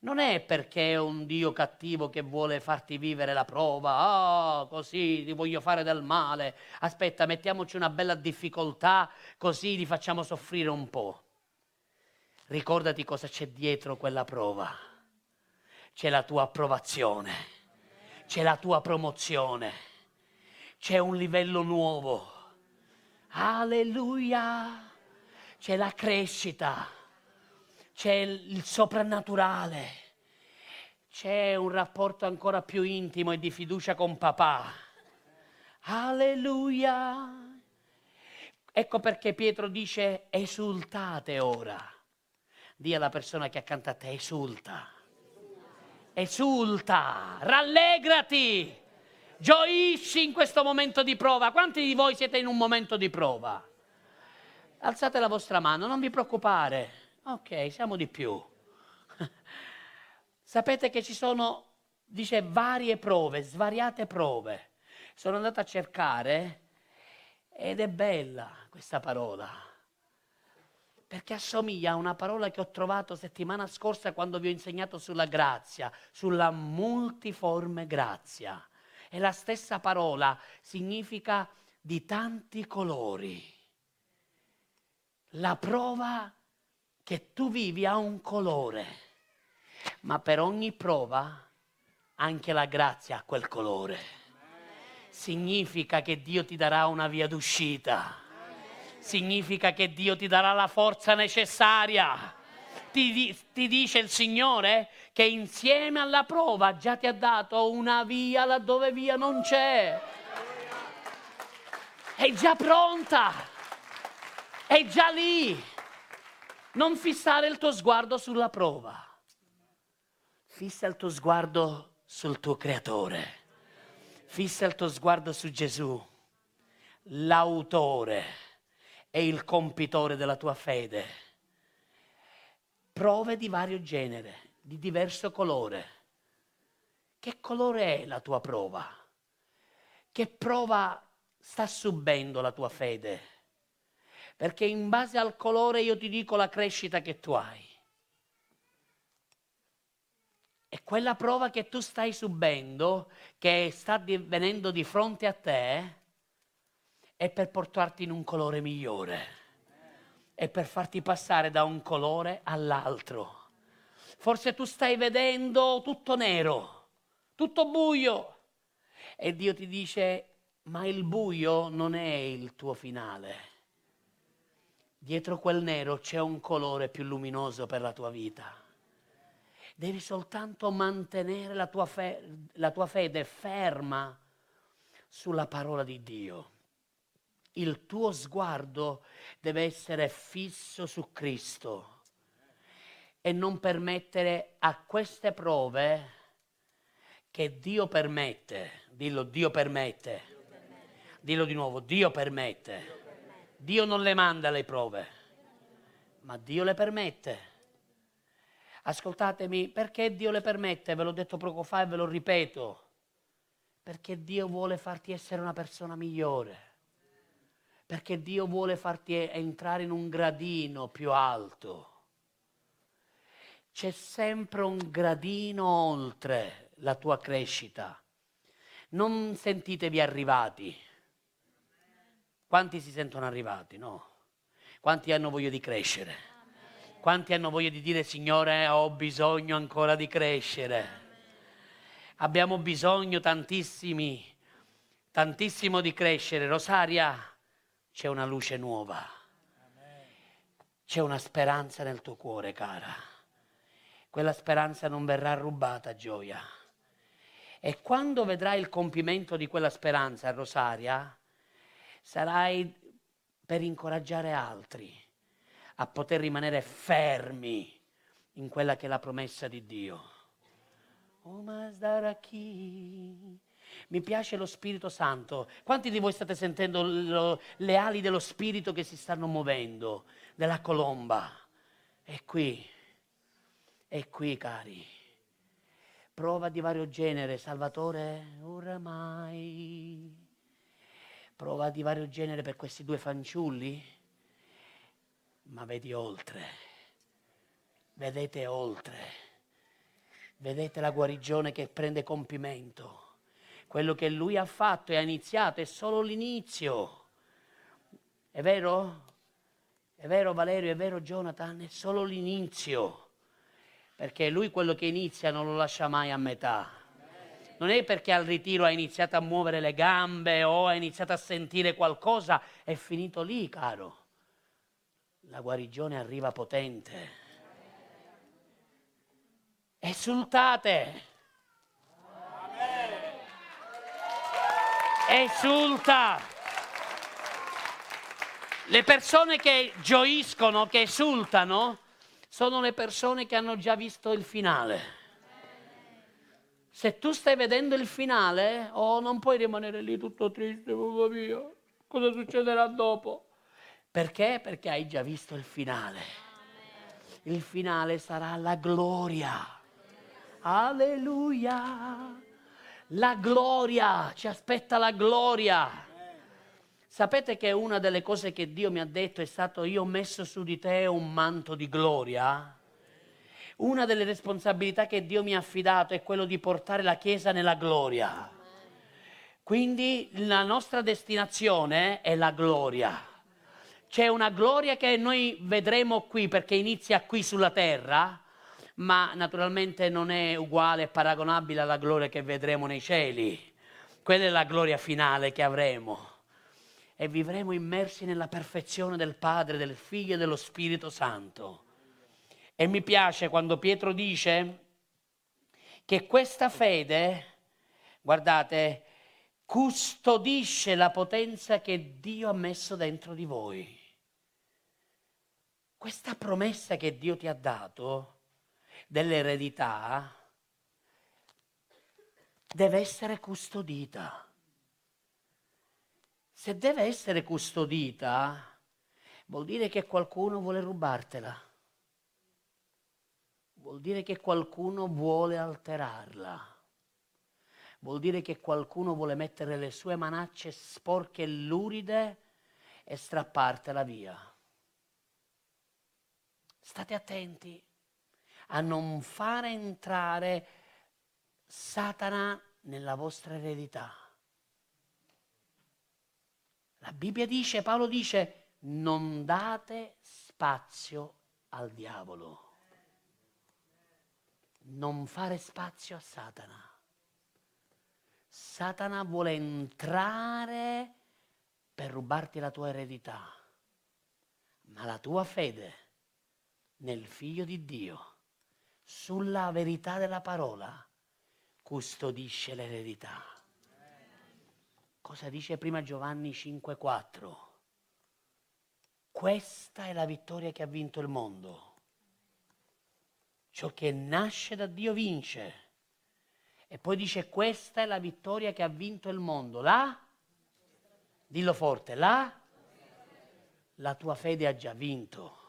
non è perché è un Dio cattivo che vuole farti vivere la prova, ah, oh, così ti voglio fare del male, aspetta, mettiamoci una bella difficoltà, così li facciamo soffrire un po'. Ricordati cosa c'è dietro quella prova. C'è la tua approvazione, c'è la tua promozione, c'è un livello nuovo. Alleluia! C'è la crescita c'è il soprannaturale, c'è un rapporto ancora più intimo e di fiducia con papà. Alleluia! Ecco perché Pietro dice esultate ora. Dì alla persona che accanto a te esulta. Esulta, rallegrati, gioisci in questo momento di prova. Quanti di voi siete in un momento di prova? Alzate la vostra mano, non vi preoccupare. Ok, siamo di più. Sapete che ci sono, dice, varie prove, svariate prove. Sono andato a cercare ed è bella questa parola. Perché assomiglia a una parola che ho trovato settimana scorsa quando vi ho insegnato sulla grazia, sulla multiforme grazia. E la stessa parola significa di tanti colori. La prova che tu vivi ha un colore, ma per ogni prova anche la grazia ha quel colore. Significa che Dio ti darà una via d'uscita. Significa che Dio ti darà la forza necessaria. Ti, ti, dice il Signore che insieme alla prova già ti ha dato una via laddove via non c'è. È già pronta. È già lì. Non fissare il tuo sguardo sulla prova. Fissa il tuo sguardo sul tuo creatore. Fissa il tuo sguardo su Gesù, l'autore e il compitore della tua fede. Prove di vario genere, di diverso colore. Che colore è la tua prova? Che prova sta subendo la tua fede? Perché in base al colore io ti dico la crescita che tu hai. E quella prova che tu stai subendo, che sta venendo di fronte a te, è per portarti in un colore migliore. È per farti passare da un colore all'altro. Forse tu stai vedendo tutto nero, tutto buio. E Dio ti dice, ma il buio non è il tuo finale Dietro quel nero c'è un colore più luminoso per la tua vita. Devi soltanto mantenere la tua, fe- la tua fede ferma sulla parola di Dio. Il tuo sguardo deve essere fisso su Cristo e non permettere a queste prove che Dio permette, dillo Dio permette, dillo di nuovo, Dio permette Dio non le manda le prove, ma Dio le permette. Ascoltatemi, perché Dio le permette? Ve l'ho detto poco fa e ve lo ripeto. Perché Dio vuole farti essere una persona migliore. Perché Dio vuole farti entrare in un gradino più alto. C'è sempre un gradino oltre la tua crescita. Non sentitevi arrivati quanti si sentono arrivati? No. Quanti hanno voglia di crescere? Quanti hanno voglia di dire Signore ho bisogno ancora di crescere? Abbiamo bisogno tantissimi, tantissimo di crescere. Rosaria, c'è una luce nuova. C'è una speranza nel tuo cuore, cara. Quella speranza non verrà rubata, gioia. E quando vedrai il compimento di quella speranza, Rosaria, sarai per incoraggiare altri a poter rimanere fermi in quella che è la promessa di Dio. Mi piace lo Spirito Santo. Quanti di voi state sentendo lo, le ali dello Spirito che si stanno muovendo, della colomba? È qui, è qui, cari. Prova di vario genere, Salvatore, oramai. Prova di vario genere per questi due fanciulli, ma vedi oltre. Vedete oltre Vedete la guarigione che prende compimento. Quello che lui ha fatto e ha iniziato è solo l'inizio. È vero? È vero Valerio, è vero Jonathan, è solo l'inizio. Perché lui quello che inizia non lo lascia mai a metà. Non è perché al ritiro ha iniziato a muovere le gambe o ha iniziato a sentire qualcosa, è finito lì, caro. La guarigione arriva potente Esultate. Esulta. Le persone che gioiscono, che esultano, sono le persone che hanno già visto il finale. Se tu stai vedendo il finale, oh, non puoi rimanere lì tutto triste, mamma mia, cosa succederà dopo? Perché? Perché hai già visto il finale. Il finale sarà la gloria. Alleluia. La gloria, ci aspetta la gloria. Sapete che una delle cose che Dio mi ha detto è stato io ho messo su di te un manto di gloria? Una delle responsabilità che Dio mi ha affidato è quello di portare la Chiesa nella gloria. Quindi la nostra destinazione è la gloria. C'è una gloria che noi vedremo qui perché inizia qui sulla terra, ma naturalmente non è uguale e paragonabile alla gloria che vedremo nei cieli. Quella è la gloria finale che avremo. E vivremo immersi nella perfezione del Padre, del Figlio e dello Spirito Santo. E mi piace quando Pietro dice che questa fede, guardate, custodisce la potenza che Dio ha messo dentro di voi. Questa promessa che Dio ti ha dato dell'eredità deve essere custodita. Se deve essere custodita, vuol dire che qualcuno vuole rubartela. Vuol dire che qualcuno vuole alterarla. Vuol dire che qualcuno vuole mettere le sue manacce sporche e luride e strappartela via. State attenti a non fare entrare Satana nella vostra eredità. La Bibbia dice, Paolo dice, non date spazio al diavolo. Non fare spazio a Satana. Satana vuole entrare per rubarti la tua eredità, ma la tua fede nel figlio di Dio sulla verità della parola custodisce l'eredità. Cosa dice prima Giovanni 5:4? Questa è la vittoria che ha vinto il mondo. Ciò che nasce da Dio vince. E poi dice questa è la vittoria che ha vinto il mondo. La? Dillo forte, la? La tua fede ha già vinto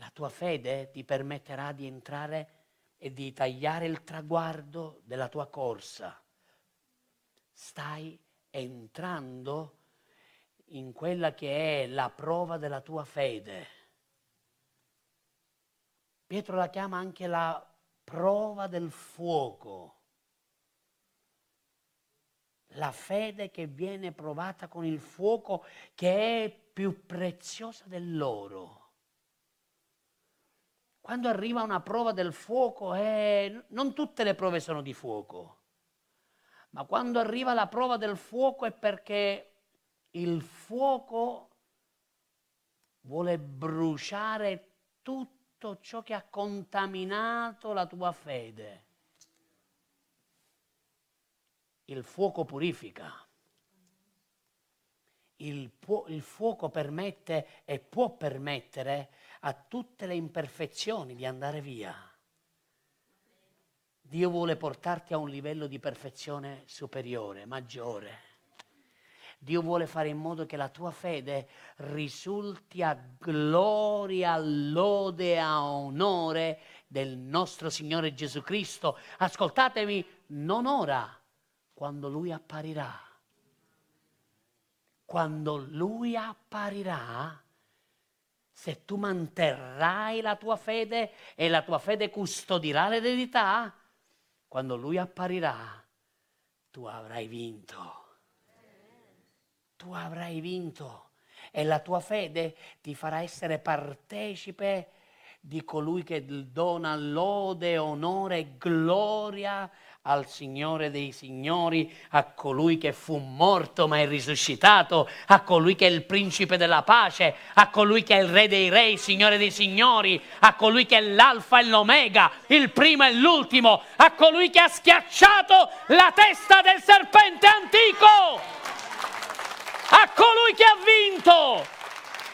la tua fede ti permetterà di entrare e di tagliare il traguardo della tua corsa. Stai entrando in quella che è la prova della tua fede. Pietro la chiama anche la prova del fuoco. La fede che viene provata con il fuoco che è più preziosa dell'oro. Quando arriva una prova del fuoco, eh, non tutte le prove sono di fuoco, ma quando arriva la prova del fuoco è perché il fuoco vuole bruciare tutto ciò che ha contaminato la tua fede. Il fuoco purifica. il, pu- il fuoco permette e può permettere a tutte le imperfezioni di andare via. Dio vuole portarti a un livello di perfezione superiore, maggiore. Dio vuole fare in modo che la tua fede risulti a gloria, lode, a onore del nostro Signore Gesù Cristo. Ascoltatemi, non ora, quando Lui apparirà. Quando Lui apparirà, se tu manterrai la tua fede e la tua fede custodirà l'eredità, quando Lui apparirà, tu avrai vinto. Tu avrai vinto e la tua fede ti farà essere partecipe di colui che dona lode, onore e gloria al Signore dei Signori, a colui che fu morto ma è risuscitato, a colui che è il principe della pace, a colui che è il re dei re, Signore dei Signori, a colui che è l'alfa e l'omega, il primo e l'ultimo, a colui che ha schiacciato la testa del serpente antico, a colui che ha vinto,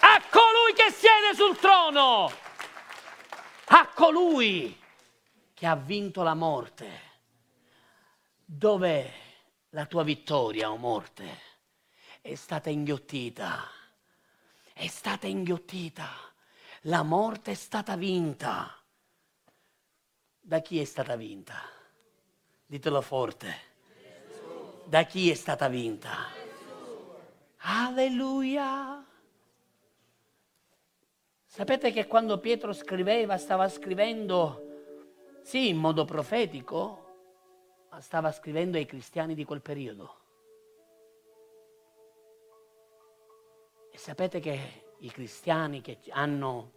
a colui che siede sul trono, a colui che ha vinto la morte Dov'è la tua vittoria, o oh morte? È stata inghiottita, è stata inghiottita, la morte è stata vinta. Da chi è stata vinta? Ditelo forte. Da chi è stata vinta? Alleluia. Sapete che quando Pietro scriveva, stava scrivendo, sì, in modo profetico, stava scrivendo ai cristiani di quel periodo. E sapete che i cristiani che hanno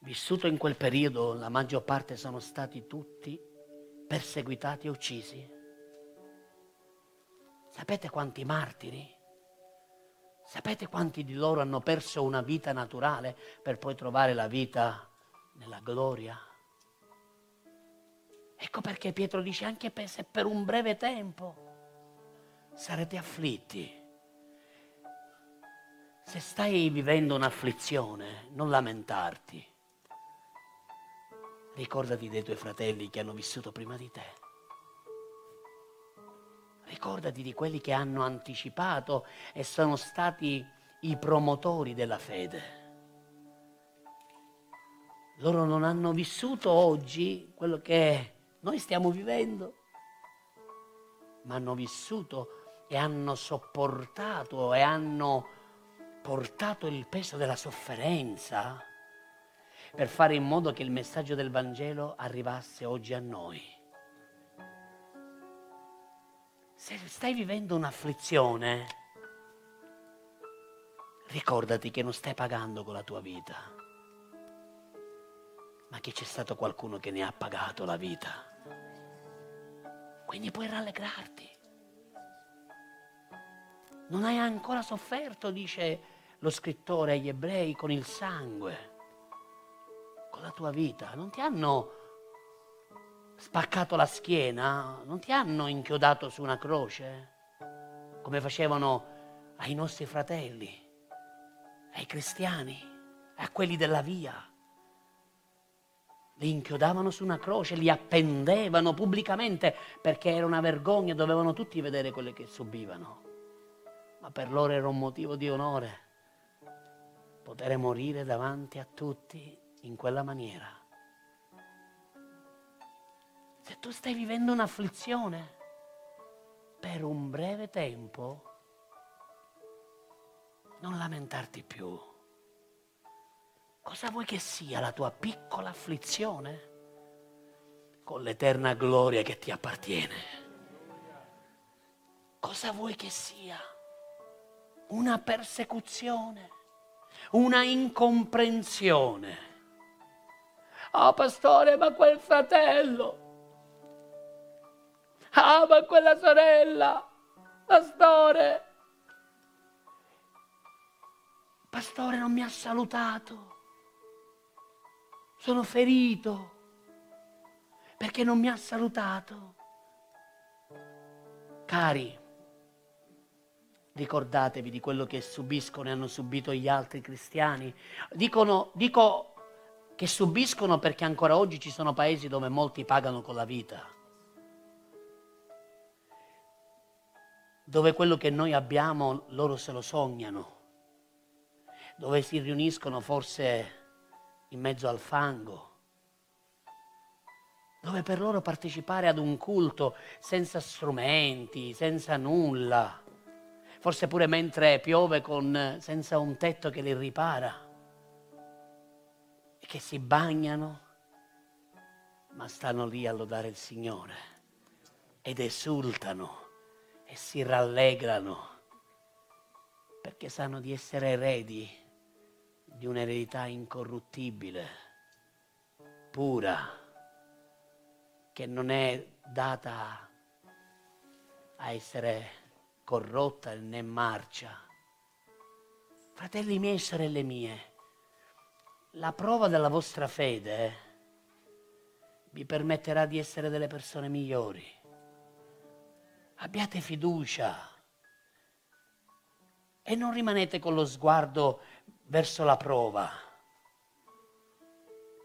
vissuto in quel periodo, la maggior parte sono stati tutti perseguitati e uccisi. Sapete quanti martiri? Sapete quanti di loro hanno perso una vita naturale per poi trovare la vita nella gloria? Ecco perché Pietro dice anche se per un breve tempo sarete afflitti. Se stai vivendo un'afflizione, non lamentarti. Ricordati dei tuoi fratelli che hanno vissuto prima di te. Ricordati di quelli che hanno anticipato e sono stati i promotori della fede. Loro non hanno vissuto oggi quello che noi stiamo vivendo, ma hanno vissuto e hanno sopportato e hanno portato il peso della sofferenza per fare in modo che il messaggio del Vangelo arrivasse oggi a noi. Se stai vivendo un'afflizione, ricordati che non stai pagando con la tua vita, ma che c'è stato qualcuno che ne ha pagato la vita. Quindi puoi rallegrarti. Non hai ancora sofferto, dice lo scrittore agli ebrei, con il sangue, con la tua vita. Non ti hanno spaccato la schiena, non ti hanno inchiodato su una croce, come facevano ai nostri fratelli, ai cristiani, a quelli della via li inchiodavano su una croce, li appendevano pubblicamente perché era una vergogna, dovevano tutti vedere quello che subivano. Ma per loro era un motivo di onore poter morire davanti a tutti in quella maniera. Se tu stai vivendo un'afflizione per un breve tempo, non lamentarti più Cosa vuoi che sia la tua piccola afflizione? Con l'eterna gloria che ti appartiene. Cosa vuoi che sia? Una persecuzione, una incomprensione. Ah, pastore, ma quel fratello. Ah, ma quella sorella. Pastore. Pastore non mi ha salutato sono ferito perché non mi ha salutato. Cari, Ricordatevi di quello che subiscono e hanno subito gli altri cristiani. Dicono, dico che subiscono perché ancora oggi ci sono paesi dove molti pagano con la vita. Dove quello che noi abbiamo loro se lo sognano. Dove si riuniscono forse in mezzo al fango dove per loro partecipare ad un culto senza strumenti, senza nulla, forse pure mentre piove con, senza un tetto che li ripara, e che si bagnano, ma stanno lì a lodare il Signore ed esultano e si rallegrano perché sanno di essere eredi di un'eredità incorruttibile, pura che non è data a essere corrotta né marcia. Fratelli miei e sorelle mie, la prova della vostra fede vi permetterà di essere delle persone migliori. Abbiate fiducia e non rimanete con lo sguardo verso la prova.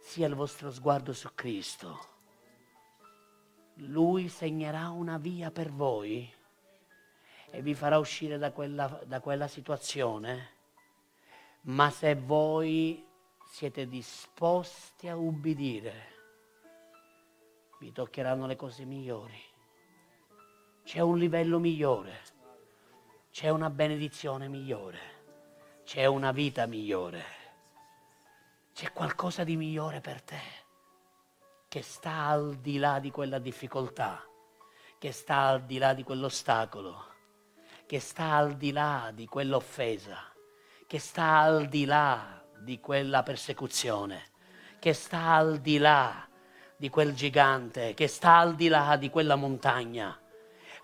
Sia il vostro sguardo su Cristo lui segnerà una via per voi e vi farà uscire da quella, da quella situazione. Ma se voi siete disposti a ubbidire, vi toccheranno le cose migliori. C'è un livello migliore, c'è una benedizione migliore, c'è una vita migliore, c'è qualcosa di migliore per te che sta al di là di quella difficoltà, che sta al di là di quell'ostacolo, che sta al di là di quell'offesa, che sta al di là di quella persecuzione, che sta al di là di quel gigante, che sta al di là di quella montagna.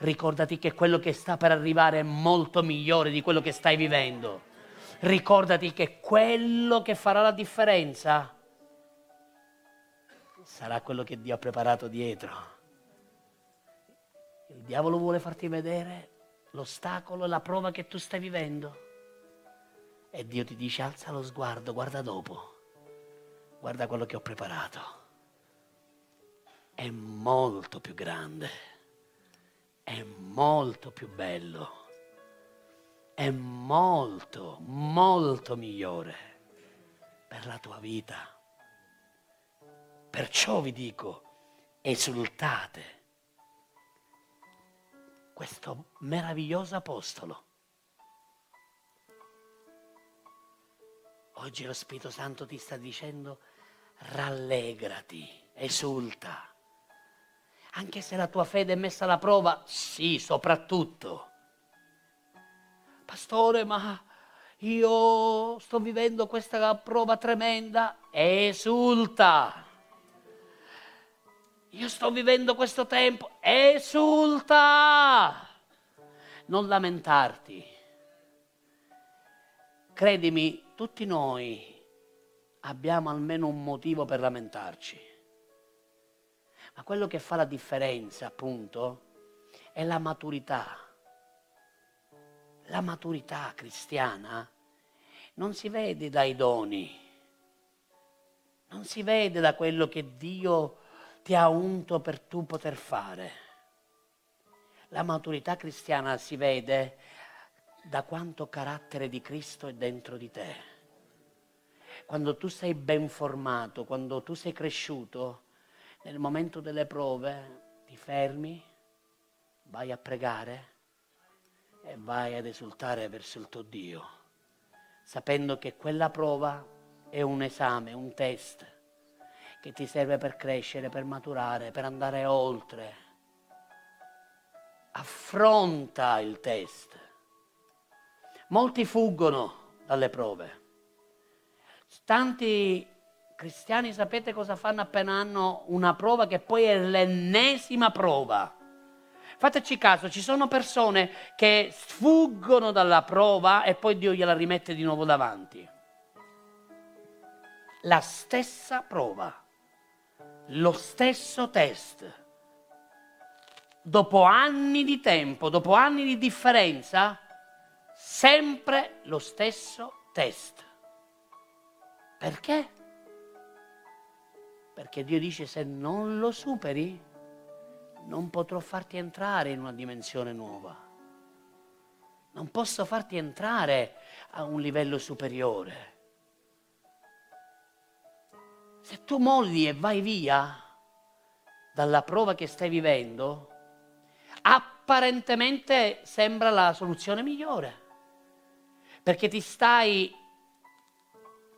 Ricordati che quello che sta per arrivare è molto migliore di quello che stai vivendo. Ricordati che quello che farà la differenza sarà quello che Dio ha preparato dietro. Il diavolo vuole farti vedere l'ostacolo la prova che tu stai vivendo. E Dio ti dice alza lo sguardo, guarda dopo, guarda quello che ho preparato. È molto più grande, è molto più bello, è molto, molto migliore per la tua vita. Perciò vi dico, esultate. Questo meraviglioso apostolo. Oggi lo Spirito Santo ti sta dicendo rallegrati, esulta. Anche se la tua fede è messa alla prova, sì, soprattutto. Pastore, ma io sto vivendo questa prova tremenda, esulta. Io sto vivendo questo tempo, esulta! Non lamentarti. Credimi, tutti noi abbiamo almeno un motivo per lamentarci. Ma quello che fa la differenza, appunto, è la maturità. La maturità cristiana non si vede dai doni, non si vede da quello che Dio ti ha unto per tu poter fare. La maturità cristiana si vede da quanto carattere di Cristo è dentro di te. Quando tu sei ben formato, quando tu sei cresciuto, nel momento delle prove ti fermi, vai a pregare e vai ad esultare verso il tuo Dio, sapendo che quella prova è un esame, un test che ti serve per crescere, per maturare, per andare oltre. Affronta il test. Molti fuggono dalle prove. Tanti cristiani sapete cosa fanno appena hanno una prova che poi è l'ennesima prova. Fateci caso, ci sono persone che sfuggono dalla prova e poi Dio gliela rimette di nuovo davanti. La stessa prova lo stesso test. Dopo anni di tempo, dopo anni di differenza, sempre lo stesso test. Perché? Perché Dio dice se non lo superi, non potrò farti entrare in una dimensione nuova. Non posso farti entrare a un livello superiore. Se tu molli e vai via dalla prova che stai vivendo, apparentemente sembra la soluzione migliore, perché ti stai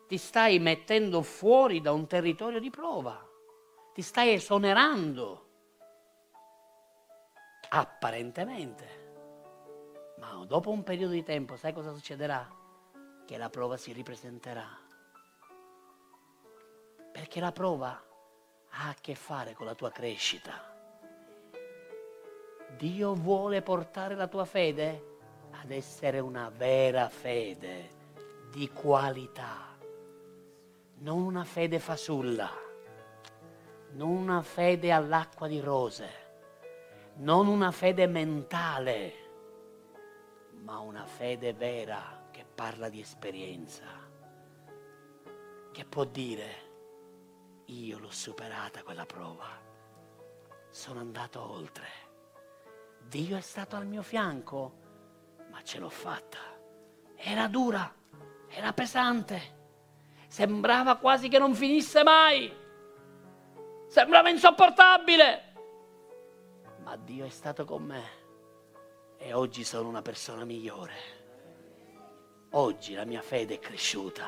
ti stai mettendo fuori da un territorio di prova, ti stai esonerando, apparentemente. Ma dopo un periodo di tempo, sai cosa succederà? Che la prova si ripresenterà. Perché la prova ha a che fare con la tua crescita. Dio vuole portare la tua fede ad essere una vera fede di qualità non una fede fasulla, non una fede all'acqua di rose, non una fede mentale, ma una fede vera che parla di esperienza, che può dire io l'ho superata quella prova, sono andato oltre, Dio è stato al mio fianco, ma ce l'ho fatta, era dura, era pesante Sembrava quasi che non finisse mai. Sembrava insopportabile. Ma Dio è stato con me e oggi sono una persona migliore. Oggi la mia fede è cresciuta.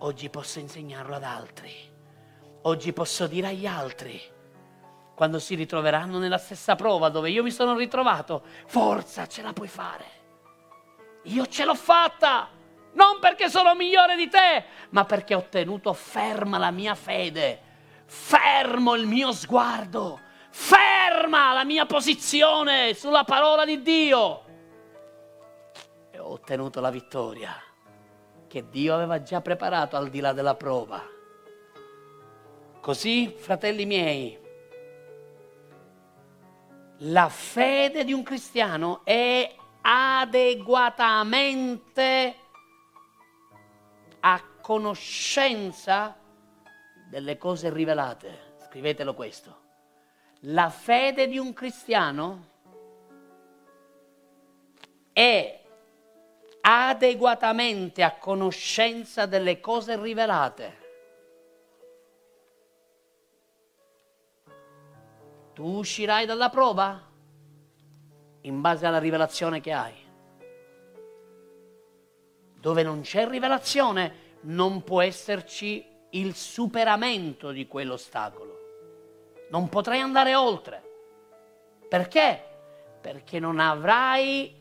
Oggi posso insegnarlo ad altri. Oggi posso dire agli altri, quando si ritroveranno nella stessa prova dove io mi sono ritrovato, forza, ce la puoi fare. Io ce l'ho fatta non perché sono migliore di te, ma perché ho tenuto ferma la mia fede, fermo il mio sguardo, ferma la mia posizione sulla parola di Dio. E ho ottenuto la vittoria che Dio aveva già preparato al di là della prova. Così, fratelli miei, la fede di un cristiano è adeguatamente a conoscenza delle cose rivelate. Scrivetelo questo. La fede di un cristiano è adeguatamente a conoscenza delle cose rivelate. Tu uscirai dalla prova in base alla rivelazione che hai. Dove non c'è rivelazione non può esserci il superamento di quell'ostacolo. Non potrai andare oltre. Perché? Perché non avrai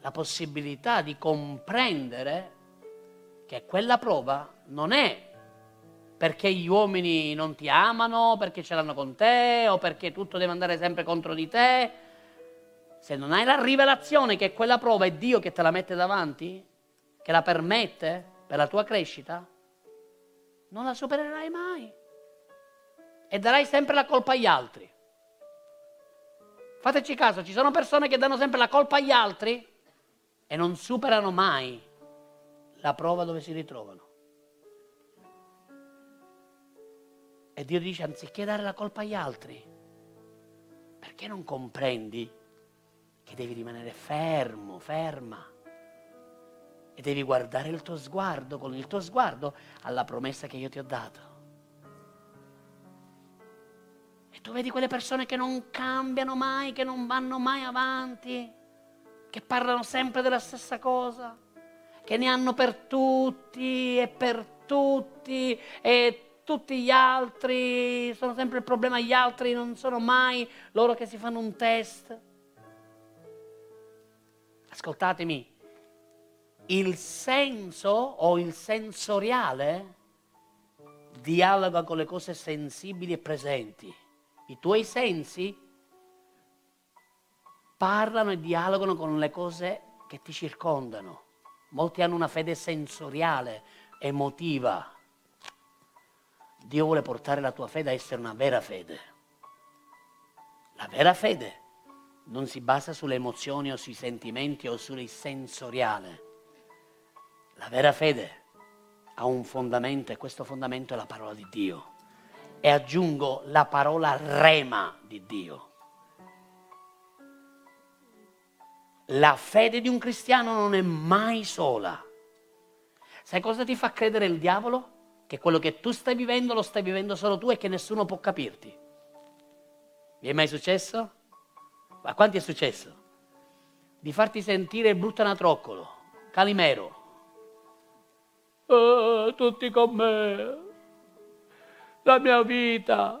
la possibilità di comprendere che quella prova non è perché gli uomini non ti amano, perché ce l'hanno con te o perché tutto deve andare sempre contro di te. Se non hai la rivelazione che quella prova è Dio che te la mette davanti, che la permette per la tua crescita, non la supererai mai. E darai sempre la colpa agli altri. Fateci caso, ci sono persone che danno sempre la colpa agli altri e non superano mai la prova dove si ritrovano. E Dio dice, anziché dare la colpa agli altri, perché non comprendi che devi rimanere fermo, ferma? E devi guardare il tuo sguardo, con il tuo sguardo, alla promessa che io ti ho dato. E tu vedi quelle persone che non cambiano mai, che non vanno mai avanti, che parlano sempre della stessa cosa, che ne hanno per tutti e per tutti e tutti gli altri, sono sempre il problema agli altri, non sono mai loro che si fanno un test. Ascoltatemi, il senso o il sensoriale dialoga con le cose sensibili e presenti. I tuoi sensi parlano e dialogano con le cose che ti circondano. Molti hanno una fede sensoriale, emotiva. Dio vuole portare la tua fede a essere una vera fede. La vera fede non si basa sulle emozioni o sui sentimenti o sul sensoriale. La vera fede ha un fondamento e questo fondamento è la parola di Dio. E aggiungo la parola rema di Dio. La fede di un cristiano non è mai sola. Sai cosa ti fa credere il diavolo? Che quello che tu stai vivendo lo stai vivendo solo tu e che nessuno può capirti. Vi è mai successo? Ma quanti è successo? Di farti sentire brutta natroccolo, calimero. Oh, tutti con me, la mia vita.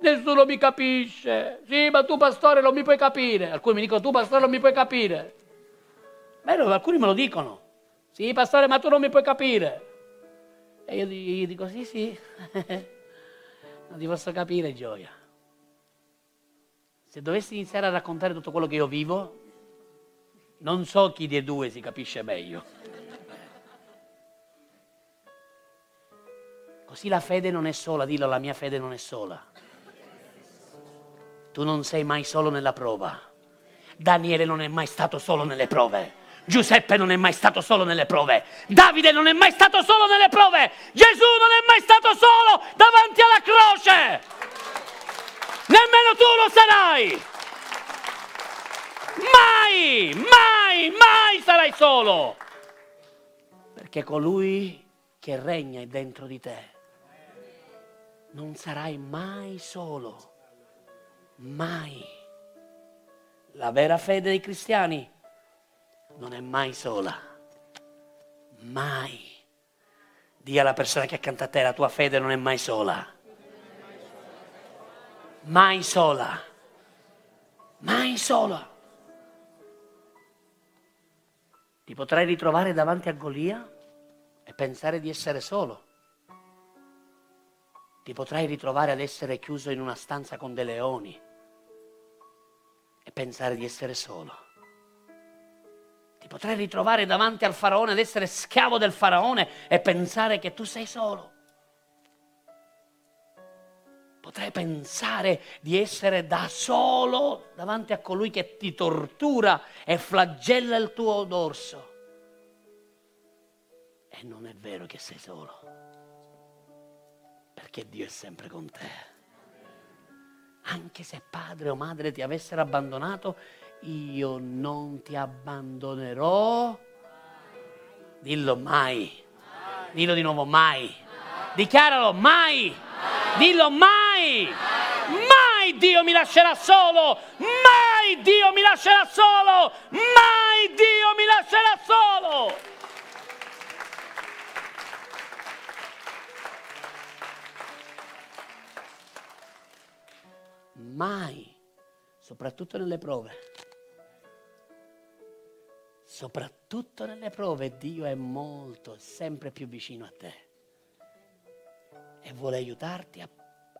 Nessuno mi capisce. Sì, ma tu pastore non mi puoi capire. Alcuni mi dicono tu pastore non mi puoi capire. Bello, alcuni me lo dicono. Sì, pastore, ma tu non mi puoi capire. E io gli dico sì, sì. non ti posso capire, gioia. Se dovessi iniziare a raccontare tutto quello che io vivo, non so chi dei due si capisce meglio. Così la fede non è sola, dillo, la mia fede non è sola. Tu non sei mai solo nella prova. Daniele non è mai stato solo nelle prove. Giuseppe non è mai stato solo nelle prove. Davide non è mai stato solo nelle prove. Gesù non è mai stato solo davanti alla croce. Nemmeno tu lo sarai. Mai, mai, mai sarai solo. Perché colui che regna è dentro di te. Non sarai mai solo. Mai. La vera fede dei cristiani non è mai sola. Mai. Dì alla persona che accanto a te, la tua fede non è mai sola. Mai sola. Mai sola. Ti potrai ritrovare davanti a Golia e pensare di essere solo. Ti potrai ritrovare ad essere chiuso in una stanza con dei leoni e pensare di essere solo. Ti potrai ritrovare davanti al faraone ed essere schiavo del faraone e pensare che tu sei solo. Potrai pensare di essere da solo davanti a colui che ti tortura e flagella il tuo dorso. E non è vero che sei solo, perché Dio è sempre con te anche se padre o madre ti avessero abbandonato, io non ti abbandonerò. Dillo mai. Dillo di nuovo mai. Dichiaralo mai. Dillo mai. Mai Dio mi lascerà solo. Mai Dio mi lascerà solo. Mai Dio mi lascerà solo. Mai, soprattutto nelle prove. Soprattutto nelle prove Dio è molto, sempre più vicino a te e vuole aiutarti a,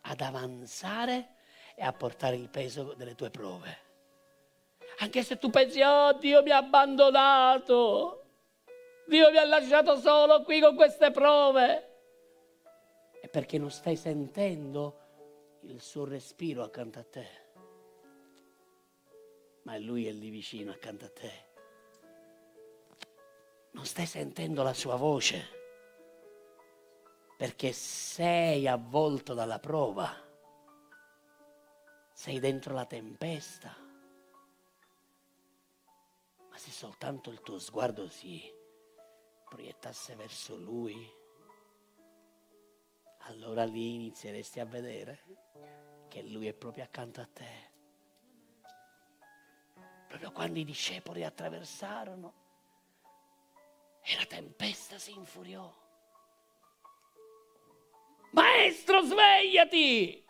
ad avanzare e a portare il peso delle tue prove. Anche se tu pensi, oh Dio mi ha abbandonato, Dio mi ha lasciato solo qui con queste prove, è perché non stai sentendo il suo respiro accanto a te, ma lui è lì vicino accanto a te. Non stai sentendo la sua voce. Perché sei avvolto dalla prova, sei dentro la tempesta, ma se soltanto il tuo sguardo si proiettasse verso lui, allora lì inizieresti a vedere che Lui è proprio accanto a te. Proprio quando i discepoli attraversarono e la tempesta si infuriò. Maestro, svegliati!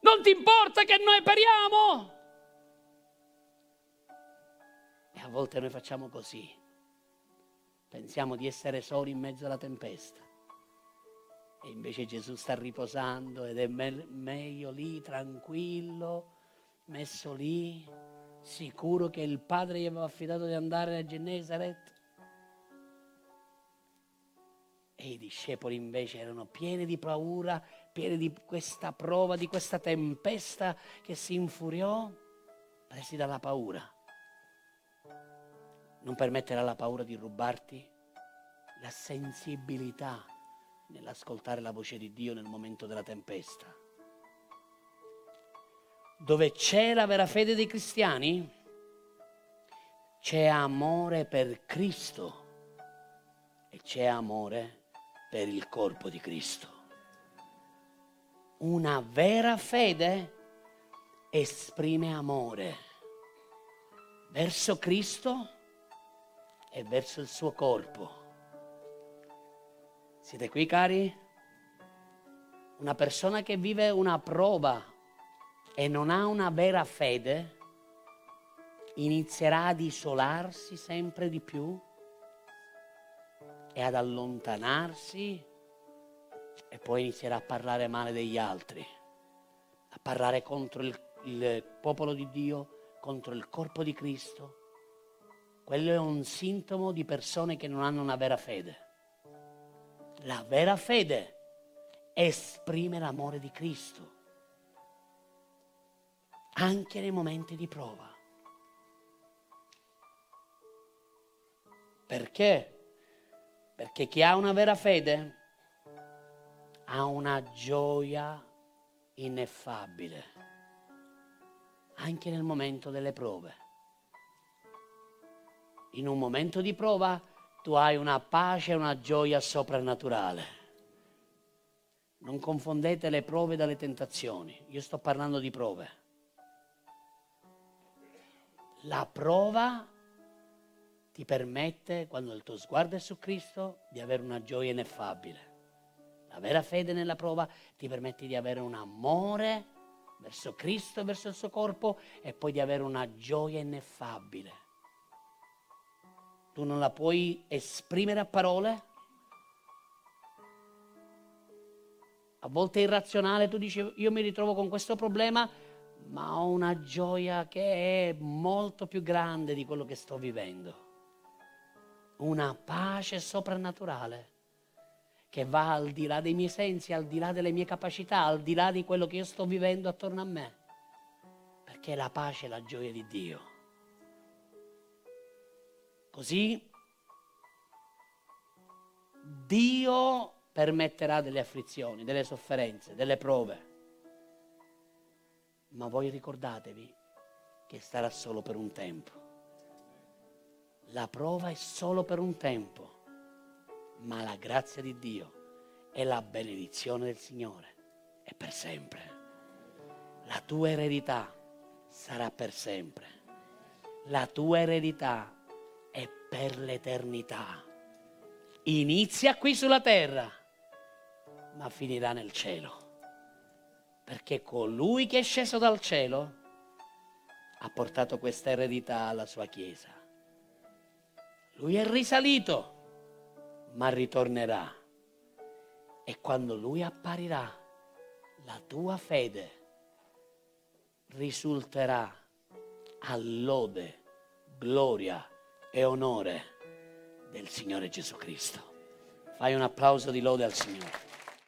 Non ti importa che noi periamo? E a volte noi facciamo così. Pensiamo di essere soli in mezzo alla tempesta. E invece Gesù sta riposando ed è me- meglio lì, tranquillo, messo lì, sicuro che il padre gli aveva affidato di andare a Gennesaret. E i discepoli invece erano pieni di paura, pieni di questa prova, di questa tempesta che si infuriò, presi dalla paura. Non permettere alla paura di rubarti la sensibilità nell'ascoltare la voce di Dio nel momento della tempesta. Dove c'è la vera fede dei cristiani, c'è amore per Cristo e c'è amore per il corpo di Cristo. Una vera fede esprime amore verso Cristo e verso il suo corpo. Siete qui cari? Una persona che vive una prova e non ha una vera fede inizierà ad isolarsi sempre di più e ad allontanarsi e poi inizierà a parlare male degli altri, a parlare contro il, il popolo di Dio, contro il corpo di Cristo. Quello è un sintomo di persone che non hanno una vera fede. La vera fede esprime l'amore di Cristo anche nei momenti di prova. Perché? Perché chi ha una vera fede ha una gioia ineffabile, anche nel momento delle prove. In un momento di prova tu hai una pace e una gioia soprannaturale. Non confondete le prove dalle tentazioni, io sto parlando di prove. La prova ti permette, quando il tuo sguardo è su Cristo, di avere una gioia ineffabile. La vera fede nella prova ti permette di avere un amore verso Cristo, verso il suo corpo e poi di avere una gioia ineffabile. Tu non la puoi esprimere a parole? A volte è irrazionale, tu dici io mi ritrovo con questo problema, ma ho una gioia che è molto più grande di quello che sto vivendo una pace soprannaturale che va al di là dei miei sensi, al di là delle mie capacità, al di là di quello che io sto vivendo attorno a me. Perché la pace è la gioia di Dio. Così Dio permetterà delle afflizioni, delle sofferenze, delle prove. Ma voi ricordatevi che sarà solo per un tempo. La prova è solo per un tempo, ma la grazia di Dio e la benedizione del Signore è per sempre. La tua eredità sarà per sempre. La tua eredità è per l'eternità. Inizia qui sulla terra, ma finirà nel cielo. Perché colui che è sceso dal cielo ha portato questa eredità alla sua Chiesa. Lui è risalito, ma ritornerà. E quando lui apparirà, la tua fede risulterà a lode, gloria e onore del Signore Gesù Cristo. Fai un applauso di lode al Signore.